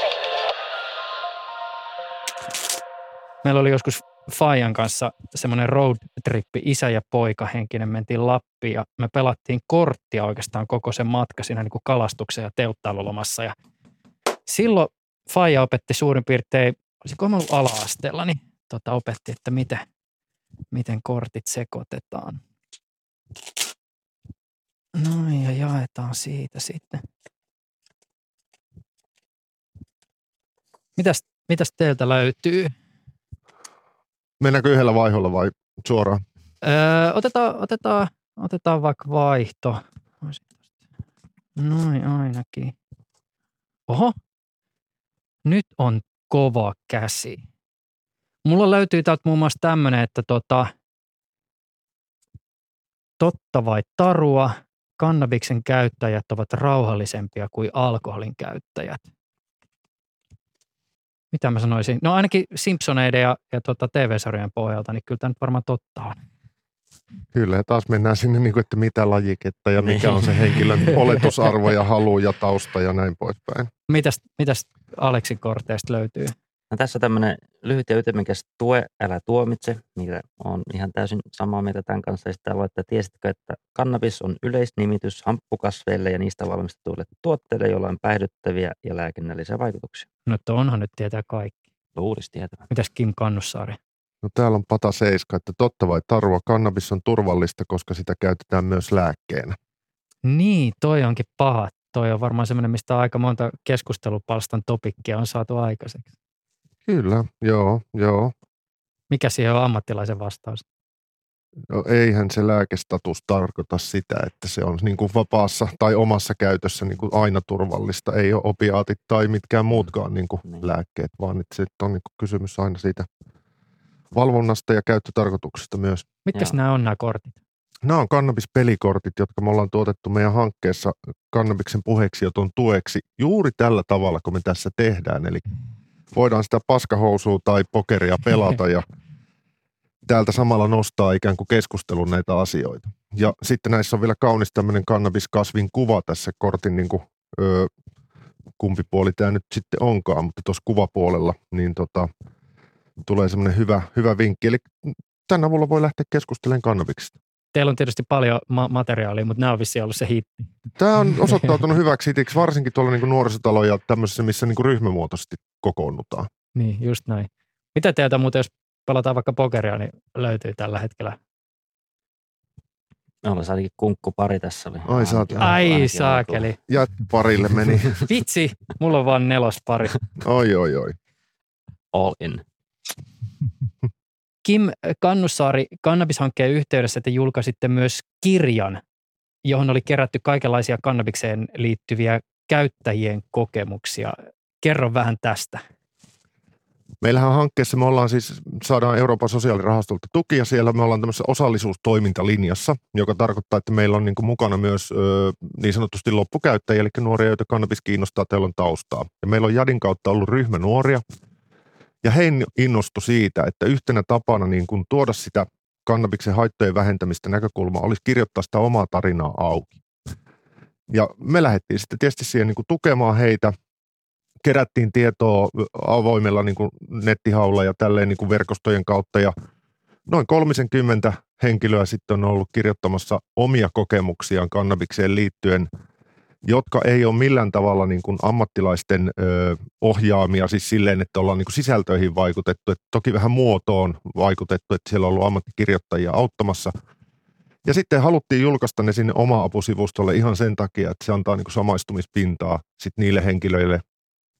Meillä oli joskus Fajan kanssa semmoinen road trippi, isä ja poika henkinen, mentiin Lappiin ja me pelattiin korttia oikeastaan koko sen matka siinä niin kuin kalastuksen ja telttailulomassa. Ja silloin Faija opetti suurin piirtein, olisiko ollut ala-asteella, niin tota, opetti, että miten, miten kortit sekoitetaan. No ja jaetaan siitä sitten. Mitäs, mitäs teiltä löytyy? Mennäänkö yhdellä vaiholla vai suoraan? Öö, otetaan, otetaan, otetaan vaikka vaihto. Noin ainakin. Oho, nyt on kova käsi. Mulla löytyy täältä muun muassa tämmöinen, että tota, totta vai tarua, kannabiksen käyttäjät ovat rauhallisempia kuin alkoholin käyttäjät mitä mä sanoisin, no ainakin Simpsoneiden ja, ja tota TV-sarjojen pohjalta, niin kyllä tämä nyt varmaan totta on. Kyllä, ja taas mennään sinne, niin kuin, että mitä lajiketta ja mikä on se henkilön oletusarvo ja halu ja tausta ja näin poispäin. Mitäs, mitäs Aleksin korteista löytyy? No tässä tämmöinen lyhyt ja ytimekäs tue, älä tuomitse, mikä on ihan täysin samaa mieltä tämän kanssa. Ja sitten aloittaa, tiesitkö, että kannabis on yleisnimitys hamppukasveille ja niistä valmistetuille tuotteille, joilla on päihdyttäviä ja lääkinnällisiä vaikutuksia. No että onhan nyt tietää kaikki. Luulisi tietävä. Mitäs Kim Kannussaari? No täällä on Pata Seiska, että totta vai tarua, kannabis on turvallista, koska sitä käytetään myös lääkkeenä. Niin, toi onkin paha. Toi on varmaan semmoinen, mistä aika monta keskustelupalstan topikkia on saatu aikaiseksi. Kyllä, joo, joo. Mikä siihen on ammattilaisen vastaus? No eihän se lääkestatus tarkoita sitä, että se on niin kuin vapaassa tai omassa käytössä niin kuin aina turvallista. Ei ole opiaatit tai mitkään muutkaan niin kuin niin. lääkkeet, vaan että se on niin kuin kysymys aina siitä valvonnasta ja käyttötarkoituksesta myös. Mitkä nämä on nämä kortit? Nämä on kannabispelikortit, jotka me ollaan tuotettu meidän hankkeessa kannabiksen puheeksi joton tueksi juuri tällä tavalla, kun me tässä tehdään. Eli voidaan sitä paskahousua tai pokeria pelata ja täältä samalla nostaa ikään kuin keskustelun näitä asioita. Ja sitten näissä on vielä kaunis tämmöinen kannabiskasvin kuva tässä kortin, niin kuin, ö, kumpi puoli tämä nyt sitten onkaan, mutta tuossa kuvapuolella, niin tota, tulee semmoinen hyvä, hyvä vinkki. Eli tänä avulla voi lähteä keskustelemaan kannabiksista. Teillä on tietysti paljon ma- materiaalia, mutta nämä on vissiin ollut se hitti. Tämä on osoittautunut hyväksi hitiksi, varsinkin tuolla niin nuorisotalo ja tämmöisessä, missä niin ryhmämuotoisesti kokoonnutaan. Niin, just näin. Mitä teiltä muuten, jos pelataan vaikka pokeria, niin löytyy tällä hetkellä? Me ollaan ainakin kunkkupari tässä. Oli. Ai saat. Ai saakeli. parille meni. Vitsi, mulla on vaan nelospari. oi, oi, oi. All in. Kim Kannussaari, kannabishankkeen yhteydessä te julkaisitte myös kirjan, johon oli kerätty kaikenlaisia kannabikseen liittyviä käyttäjien kokemuksia. Kerro vähän tästä. Meillähän hankkeessa me ollaan siis, saadaan Euroopan sosiaalirahastolta tukia siellä. Me ollaan tämmöisessä osallisuustoimintalinjassa, joka tarkoittaa, että meillä on niin kuin mukana myös ö, niin sanotusti loppukäyttäjiä, eli nuoria, joita kannabis kiinnostaa, teillä on taustaa. Ja meillä on Jadin kautta ollut ryhmä nuoria, ja he innostu siitä, että yhtenä tapana niin kuin tuoda sitä kannabiksen haittojen vähentämistä näkökulmaa olisi kirjoittaa sitä omaa tarinaa auki. Ja me lähdettiin sitten tietysti siihen niin kuin tukemaan heitä. Kerättiin tietoa avoimella niin kuin nettihaulla ja tälleen niin kuin verkostojen kautta. Ja noin 30 henkilöä sitten on ollut kirjoittamassa omia kokemuksiaan kannabikseen liittyen, jotka ei ole millään tavalla niin kuin ammattilaisten ö, ohjaamia, siis silleen, että ollaan niin kuin sisältöihin vaikutettu, että toki vähän muotoon vaikutettu, että siellä on ollut ammattikirjoittajia auttamassa. Ja sitten haluttiin julkaista ne sinne oma-apusivustolle ihan sen takia, että se antaa niin kuin samaistumispintaa sitten niille henkilöille,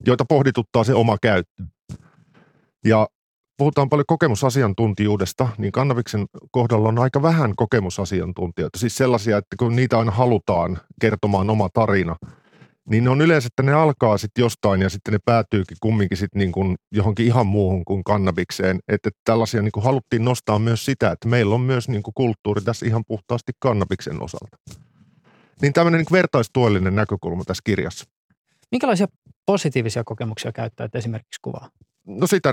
joita pohdituttaa se oma käyttö. Ja puhutaan paljon kokemusasiantuntijuudesta, niin kannabiksen kohdalla on aika vähän kokemusasiantuntijoita. Siis sellaisia, että kun niitä aina halutaan kertomaan oma tarina, niin ne on yleensä, että ne alkaa sitten jostain ja sitten ne päätyykin kumminkin sitten niin kuin johonkin ihan muuhun kuin kannabikseen. Että tällaisia niin kuin haluttiin nostaa myös sitä, että meillä on myös niin kuin kulttuuri tässä ihan puhtaasti kannabiksen osalta. Niin tämmöinen niin vertaistuellinen näkökulma tässä kirjassa. Minkälaisia positiivisia kokemuksia käyttäjät esimerkiksi kuvaa? No sitä,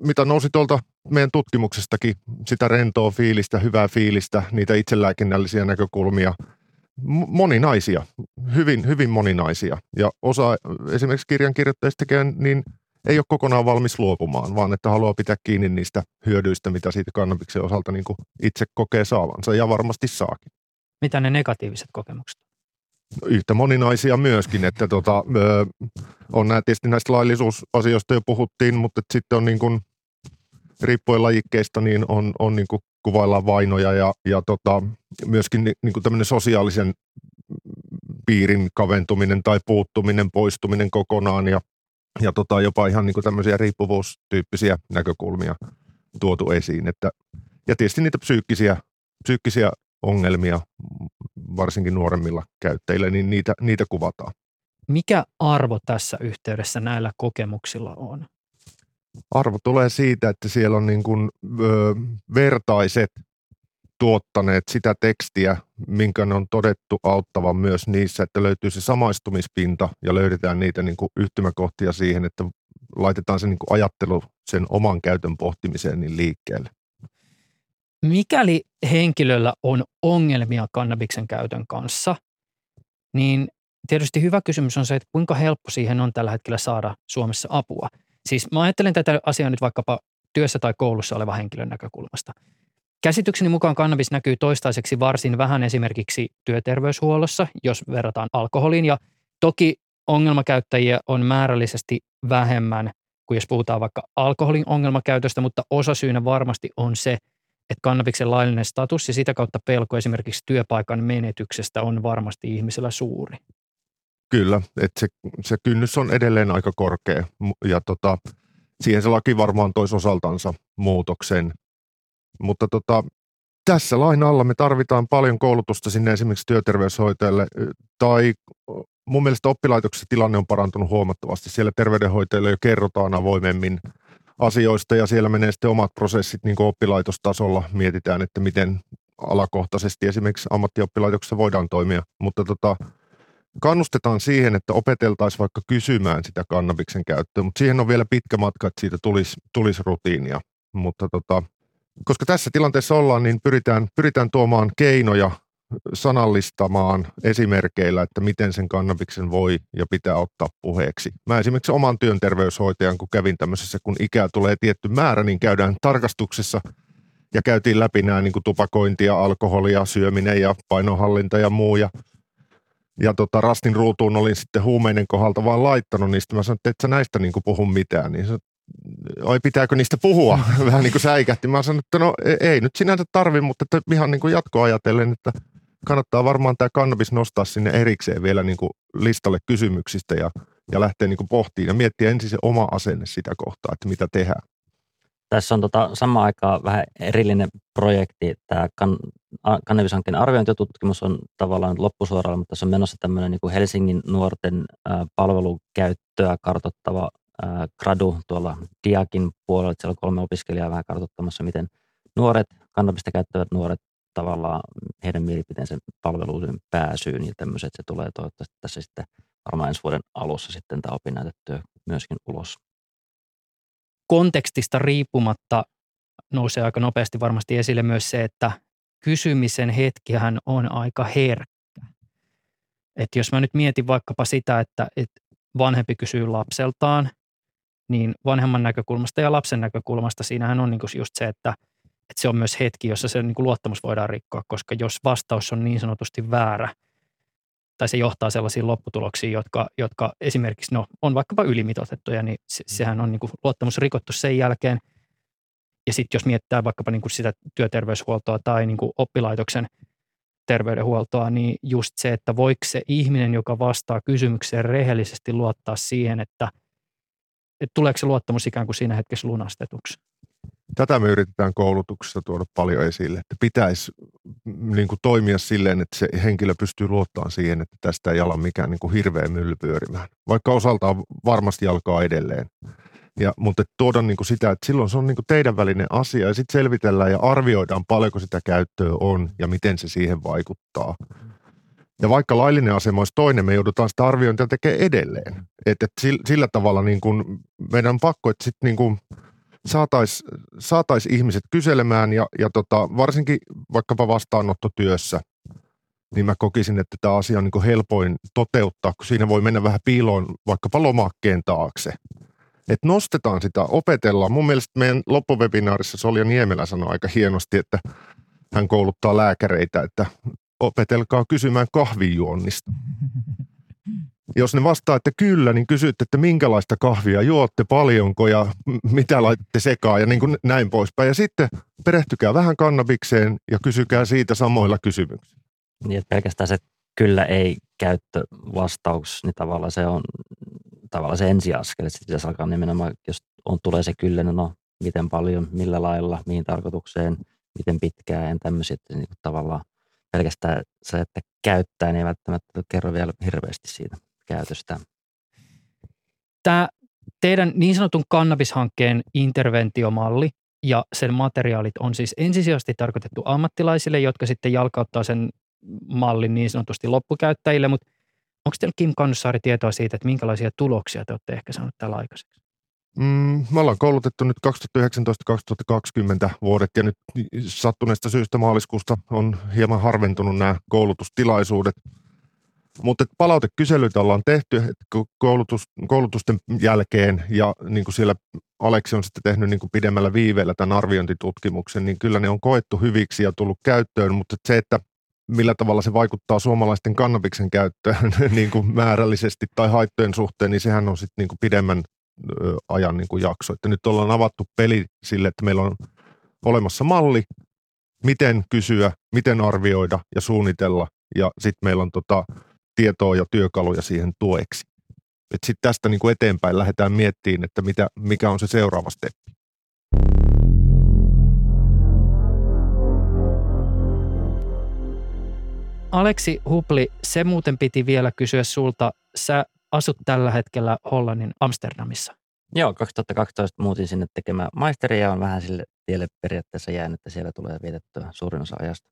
mitä nousi tuolta meidän tutkimuksestakin, sitä rentoa fiilistä, hyvää fiilistä, niitä itselääkinnällisiä näkökulmia, moninaisia, hyvin, hyvin moninaisia. Ja osa esimerkiksi kirjan kirjoittajista niin ei ole kokonaan valmis luopumaan, vaan että haluaa pitää kiinni niistä hyödyistä, mitä siitä kannabiksen osalta niin kuin itse kokee saavansa ja varmasti saakin. Mitä ne negatiiviset kokemukset? Yhtä moninaisia myöskin, että tota, on nämä tietysti näistä laillisuusasioista jo puhuttiin, mutta sitten on niin kuin, riippuen lajikkeista, niin on, on niin kuin kuvaillaan vainoja ja, ja tota, myöskin niin kuin tämmöinen sosiaalisen piirin kaventuminen tai puuttuminen, poistuminen kokonaan ja, ja tota, jopa ihan niin kuin tämmöisiä riippuvuustyyppisiä näkökulmia tuotu esiin. Että, ja tietysti niitä psyykkisiä, psyykkisiä ongelmia, varsinkin nuoremmilla käyttäjillä, niin niitä, niitä kuvataan. Mikä arvo tässä yhteydessä näillä kokemuksilla on? Arvo tulee siitä, että siellä on niin kuin, ö, vertaiset tuottaneet sitä tekstiä, minkä ne on todettu auttavan myös niissä, että löytyy se samaistumispinta ja löydetään niitä niin kuin yhtymäkohtia siihen, että laitetaan se niin kuin ajattelu sen oman käytön pohtimiseen niin liikkeelle. Mikäli henkilöllä on ongelmia kannabiksen käytön kanssa, niin tietysti hyvä kysymys on se, että kuinka helppo siihen on tällä hetkellä saada Suomessa apua. Siis mä ajattelen tätä asiaa nyt vaikkapa työssä tai koulussa oleva henkilön näkökulmasta. Käsitykseni mukaan kannabis näkyy toistaiseksi varsin vähän esimerkiksi työterveyshuollossa, jos verrataan alkoholiin. Ja toki ongelmakäyttäjiä on määrällisesti vähemmän kuin jos puhutaan vaikka alkoholin ongelmakäytöstä, mutta osasyynä varmasti on se, että kannabiksen laillinen status ja sitä kautta pelko esimerkiksi työpaikan menetyksestä on varmasti ihmisellä suuri. Kyllä, että se, se kynnys on edelleen aika korkea ja tota, siihen se laki varmaan toisi osaltansa muutoksen. Mutta tota, tässä lain alla me tarvitaan paljon koulutusta sinne esimerkiksi työterveyshoitajalle tai mun mielestä oppilaitoksessa tilanne on parantunut huomattavasti. Siellä terveydenhoitajille jo kerrotaan avoimemmin asioista ja siellä menee sitten omat prosessit niin kuin oppilaitostasolla. Mietitään, että miten alakohtaisesti esimerkiksi ammattioppilaitoksessa voidaan toimia, mutta tota, kannustetaan siihen, että opeteltaisiin vaikka kysymään sitä kannabiksen käyttöä, mutta siihen on vielä pitkä matka, että siitä tulisi, tulisi rutiinia. Mutta tota, koska tässä tilanteessa ollaan, niin pyritään, pyritään tuomaan keinoja sanallistamaan esimerkkeillä, että miten sen kannabiksen voi ja pitää ottaa puheeksi. Mä esimerkiksi oman työn terveyshoitajan, kun kävin tämmöisessä, kun ikää tulee tietty määrä, niin käydään tarkastuksessa ja käytiin läpi nämä niin kuin tupakointia, alkoholia, syöminen ja painohallinta ja muu. Ja, ja tota, rastin ruutuun olin sitten huumeiden kohdalta vaan laittanut niistä. Mä sanoin, että et sä näistä niin kuin puhu mitään. Niin se, oi pitääkö niistä puhua? Vähän niin kuin säikähti. Mä sanoin, että no e-, ei nyt sinänsä tarvi, mutta että ihan niin kuin jatkoajatellen, että kannattaa varmaan tämä kannabis nostaa sinne erikseen vielä niin kuin listalle kysymyksistä ja, ja lähteä niin kuin pohtimaan ja miettiä ensin se oma asenne sitä kohtaa, että mitä tehdään. Tässä on tota, samaan aikaan vähän erillinen projekti. Tämä kan, kannabishankkeen arviointitutkimus on tavallaan loppusuoralla, mutta tässä on menossa tämmöinen niin kuin Helsingin nuorten palvelukäyttöä kartottava gradu tuolla Diakin puolella. Siellä on kolme opiskelijaa vähän kartoittamassa, miten nuoret, kannabista käyttävät nuoret tavallaan heidän mielipiteensä palveluiden pääsyyn ja tämmöiset. Se tulee toivottavasti tässä sitten varmaan ensi vuoden alussa sitten tämä opinnäytetyö myöskin ulos. Kontekstista riippumatta nousee aika nopeasti varmasti esille myös se, että kysymisen hetkihän on aika herkkä. Et jos mä nyt mietin vaikkapa sitä, että, että vanhempi kysyy lapseltaan, niin vanhemman näkökulmasta ja lapsen näkökulmasta siinähän on niinku just se, että – että se on myös hetki, jossa se niin kuin luottamus voidaan rikkoa, koska jos vastaus on niin sanotusti väärä, tai se johtaa sellaisiin lopputuloksiin, jotka, jotka esimerkiksi no, on vaikkapa ylimitoitettuja, niin se, mm. sehän on niin kuin luottamus rikottu sen jälkeen. Ja sitten jos miettää vaikkapa niin kuin sitä työterveyshuoltoa tai niin kuin oppilaitoksen terveydenhuoltoa, niin just se, että voiko se ihminen, joka vastaa kysymykseen rehellisesti luottaa siihen, että, että tuleeko se luottamus ikään kuin siinä hetkessä lunastetuksi. Tätä me yritetään koulutuksessa tuoda paljon esille, että pitäisi mm, niin kuin toimia silleen, että se henkilö pystyy luottamaan siihen, että tästä ei ala mikään niin kuin hirveä mylly pyörimään. Vaikka osaltaan varmasti alkaa edelleen. Ja, mutta tuoda niin kuin sitä, että silloin se on niin kuin teidän välinen asia ja sitten selvitellään ja arvioidaan paljonko sitä käyttöä on ja miten se siihen vaikuttaa. Ja vaikka laillinen asema olisi toinen, me joudutaan sitä arviointia tekemään edelleen. Että et sillä, sillä tavalla niin kuin meidän on pakko, että sitten niin kuin – saataisiin saatais ihmiset kyselemään ja, ja tota, varsinkin vaikkapa vastaanottotyössä, niin mä kokisin, että tämä asia on niin helpoin toteuttaa, kun siinä voi mennä vähän piiloon vaikkapa lomakkeen taakse. Että nostetaan sitä, opetellaan. Mun mielestä meidän loppuvebinaarissa Solja Niemelä sanoi aika hienosti, että hän kouluttaa lääkäreitä, että opetelkaa kysymään kahvijuonnista. Jos ne vastaa, että kyllä, niin kysytte, että minkälaista kahvia juotte, paljonko ja mitä laitatte sekaan ja niin kuin näin poispäin. Ja sitten perehtykää vähän kannabikseen ja kysykää siitä samoilla kysymyksillä. Niin, että pelkästään se kyllä ei käyttö vastaus, niin tavallaan se on tavallaan se ensiaskel. Sitten pitäisi alkaa nimenomaan, jos on, tulee se kyllä, niin no miten paljon, millä lailla, mihin tarkoitukseen, miten pitkään tämmöisiä. Että niin tavallaan pelkästään se, että käyttää, niin ei välttämättä kerro vielä hirveästi siitä käytöstä. Tämä teidän niin sanotun kannabishankkeen interventiomalli ja sen materiaalit on siis ensisijaisesti tarkoitettu ammattilaisille, jotka sitten jalkauttaa sen mallin niin sanotusti loppukäyttäjille, mutta onko teillä Kim Kannussaari tietoa siitä, että minkälaisia tuloksia te olette ehkä saaneet tällä aikaiseksi? Mm, me ollaan koulutettu nyt 2019-2020 vuodet ja nyt sattuneesta syystä maaliskuusta on hieman harventunut nämä koulutustilaisuudet – mutta palautekyselyitä ollaan tehty koulutus, koulutusten jälkeen ja niin kuin siellä Aleksi on sitten tehnyt niin kuin pidemmällä viiveellä tämän arviointitutkimuksen, niin kyllä ne on koettu hyviksi ja tullut käyttöön, mutta se, että millä tavalla se vaikuttaa suomalaisten kannabiksen käyttöön niin kuin määrällisesti tai haittojen suhteen, niin sehän on sitten niin kuin pidemmän ajan niin kuin jakso. Että nyt ollaan avattu peli sille, että meillä on olemassa malli, miten kysyä, miten arvioida ja suunnitella. Ja sitten meillä on tota, tietoa ja työkaluja siihen tueksi. Sitten tästä niin kuin eteenpäin lähdetään miettimään, että mitä, mikä on se seuraava steppi. Aleksi Hupli, se muuten piti vielä kysyä sulta. Sä asut tällä hetkellä Hollannin Amsterdamissa. Joo, 2012 muutin sinne tekemään maisteria ja on vähän sille tielle periaatteessa jäänyt, että siellä tulee vietettyä suurin osa ajasta.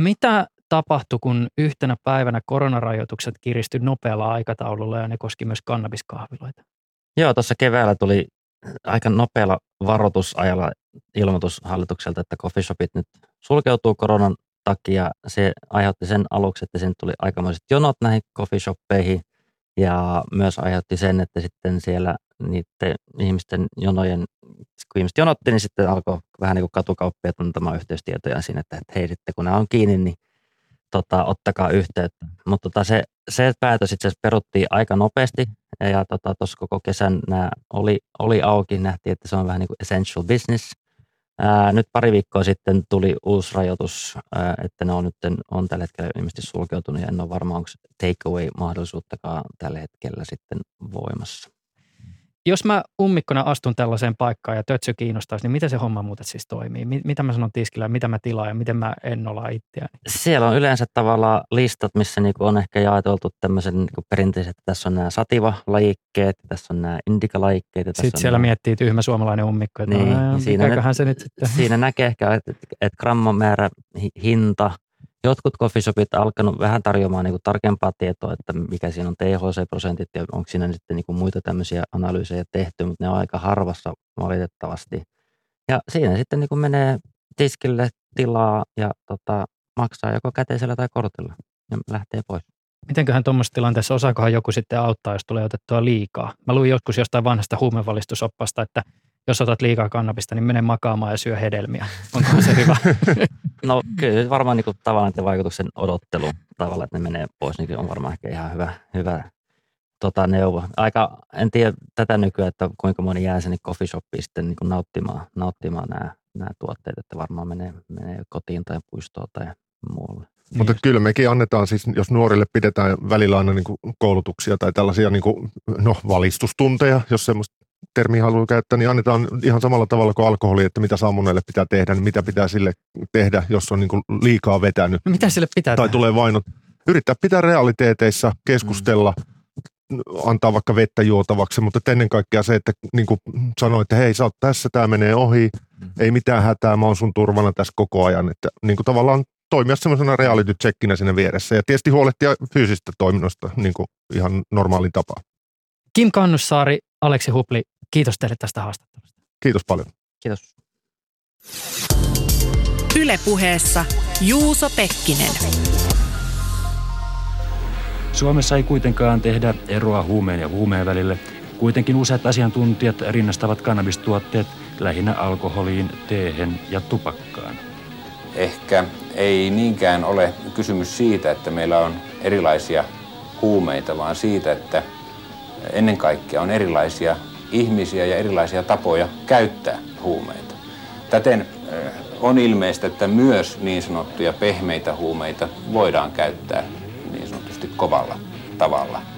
Mitä tapahtui, kun yhtenä päivänä koronarajoitukset kiristyi nopealla aikataululla ja ne koski myös kannabiskahviloita? Joo, tuossa keväällä tuli aika nopealla varoitusajalla ilmoitus hallitukselta, että coffeeshopit nyt sulkeutuu koronan takia. Se aiheutti sen aluksi, että sen tuli aikamoiset jonot näihin coffeeshoppeihin ja myös aiheutti sen, että sitten siellä niiden ihmisten jonojen, kun ihmiset jonotti, niin sitten alkoi vähän niin kuin katukauppiaat antamaan yhteystietoja siinä, että, että hei sitten kun nämä on kiinni, niin tota, ottakaa yhteyttä. Mutta tota, se, se päätös itse asiassa peruttiin aika nopeasti ja tuossa tota, koko kesän nämä oli, oli auki, nähtiin, että se on vähän niin kuin essential business. Ää, nyt pari viikkoa sitten tuli uusi rajoitus, ää, että ne on nyt on tällä hetkellä ilmeisesti sulkeutunut ja en ole varma, onko takeaway-mahdollisuuttakaan tällä hetkellä sitten voimassa. Jos mä ummikkona astun tällaiseen paikkaan ja tötsy kiinnostaisi, niin miten se homma muuten siis toimii? Mitä mä sanon tiskillä, mitä mä tilaan ja miten mä ennollaan itseäni? Siellä on yleensä tavallaan listat, missä niinku on ehkä jaeteltu tämmöisen niinku perinteiset, että tässä on nämä sativa-lajikkeet, tässä on nämä indikalajikkeet. Sitten siellä nämä... miettii tyhmä suomalainen ummikko, että niin, no, siinä, nä- se nyt sitten. siinä näkee ehkä, että, että grammamäärä, hinta, jotkut coffeeshopit alkanut vähän tarjoamaan niin kuin tarkempaa tietoa, että mikä siinä on THC-prosentit ja onko siinä sitten niin kuin muita tämmöisiä analyysejä tehty, mutta ne on aika harvassa valitettavasti. Ja siinä sitten niin kuin menee tiskille tilaa ja tota, maksaa joko käteisellä tai kortilla ja lähtee pois. Mitenköhän tuommoisessa tilanteessa, osaakohan joku sitten auttaa, jos tulee otettua liikaa? Mä luin joskus jostain vanhasta huumevalistusoppasta, että jos otat liikaa kannabista, niin mene makaamaan ja syö hedelmiä. Onko se hyvä? no kyllä varmaan niin kuin, tavallaan että vaikutuksen odottelu tavalla, että ne menee pois, niin on varmaan ehkä ihan hyvä, hyvä tota, neuvo. Aika, en tiedä tätä nykyään, että kuinka moni jää sinne coffee shopiin sitten niin nauttimaan, nauttimaan nämä, nämä tuotteet, että varmaan menee, menee kotiin tai puistoon tai muualle. Mutta kyllä mekin annetaan siis, jos nuorille pidetään välillä aina niin kuin koulutuksia tai tällaisia niin kuin, no, valistustunteja, jos semmoista termi haluaa käyttää, niin annetaan ihan samalla tavalla kuin alkoholi, että mitä saamuneelle pitää tehdä, niin mitä pitää sille tehdä, jos on niin kuin liikaa vetänyt. No mitä sille pitää Tai tehdä? tulee vainot. Yrittää pitää realiteeteissa, keskustella, mm. antaa vaikka vettä juotavaksi, mutta ennen kaikkea se, että niin kuin sanoi, että hei, sä oot tässä, tämä menee ohi, mm. ei mitään hätää, mä oon sun turvana tässä koko ajan. Että niin kuin tavallaan toimia semmoisena reality checkinä siinä vieressä ja tietysti huolehtia fyysistä toiminnosta niin kuin ihan normaalin tapaa. Kim Kannussaari, Aleksi Hupli, kiitos teille tästä haastattelusta. Kiitos paljon. Kiitos. Ylepuheessa Juuso Pekkinen. Suomessa ei kuitenkaan tehdä eroa huumeen ja huumeen välille. Kuitenkin useat asiantuntijat rinnastavat kannabistuotteet lähinnä alkoholiin, teehen ja tupakkaan. Ehkä ei niinkään ole kysymys siitä, että meillä on erilaisia huumeita, vaan siitä, että ennen kaikkea on erilaisia ihmisiä ja erilaisia tapoja käyttää huumeita. Täten on ilmeistä, että myös niin sanottuja pehmeitä huumeita voidaan käyttää niin sanotusti kovalla tavalla.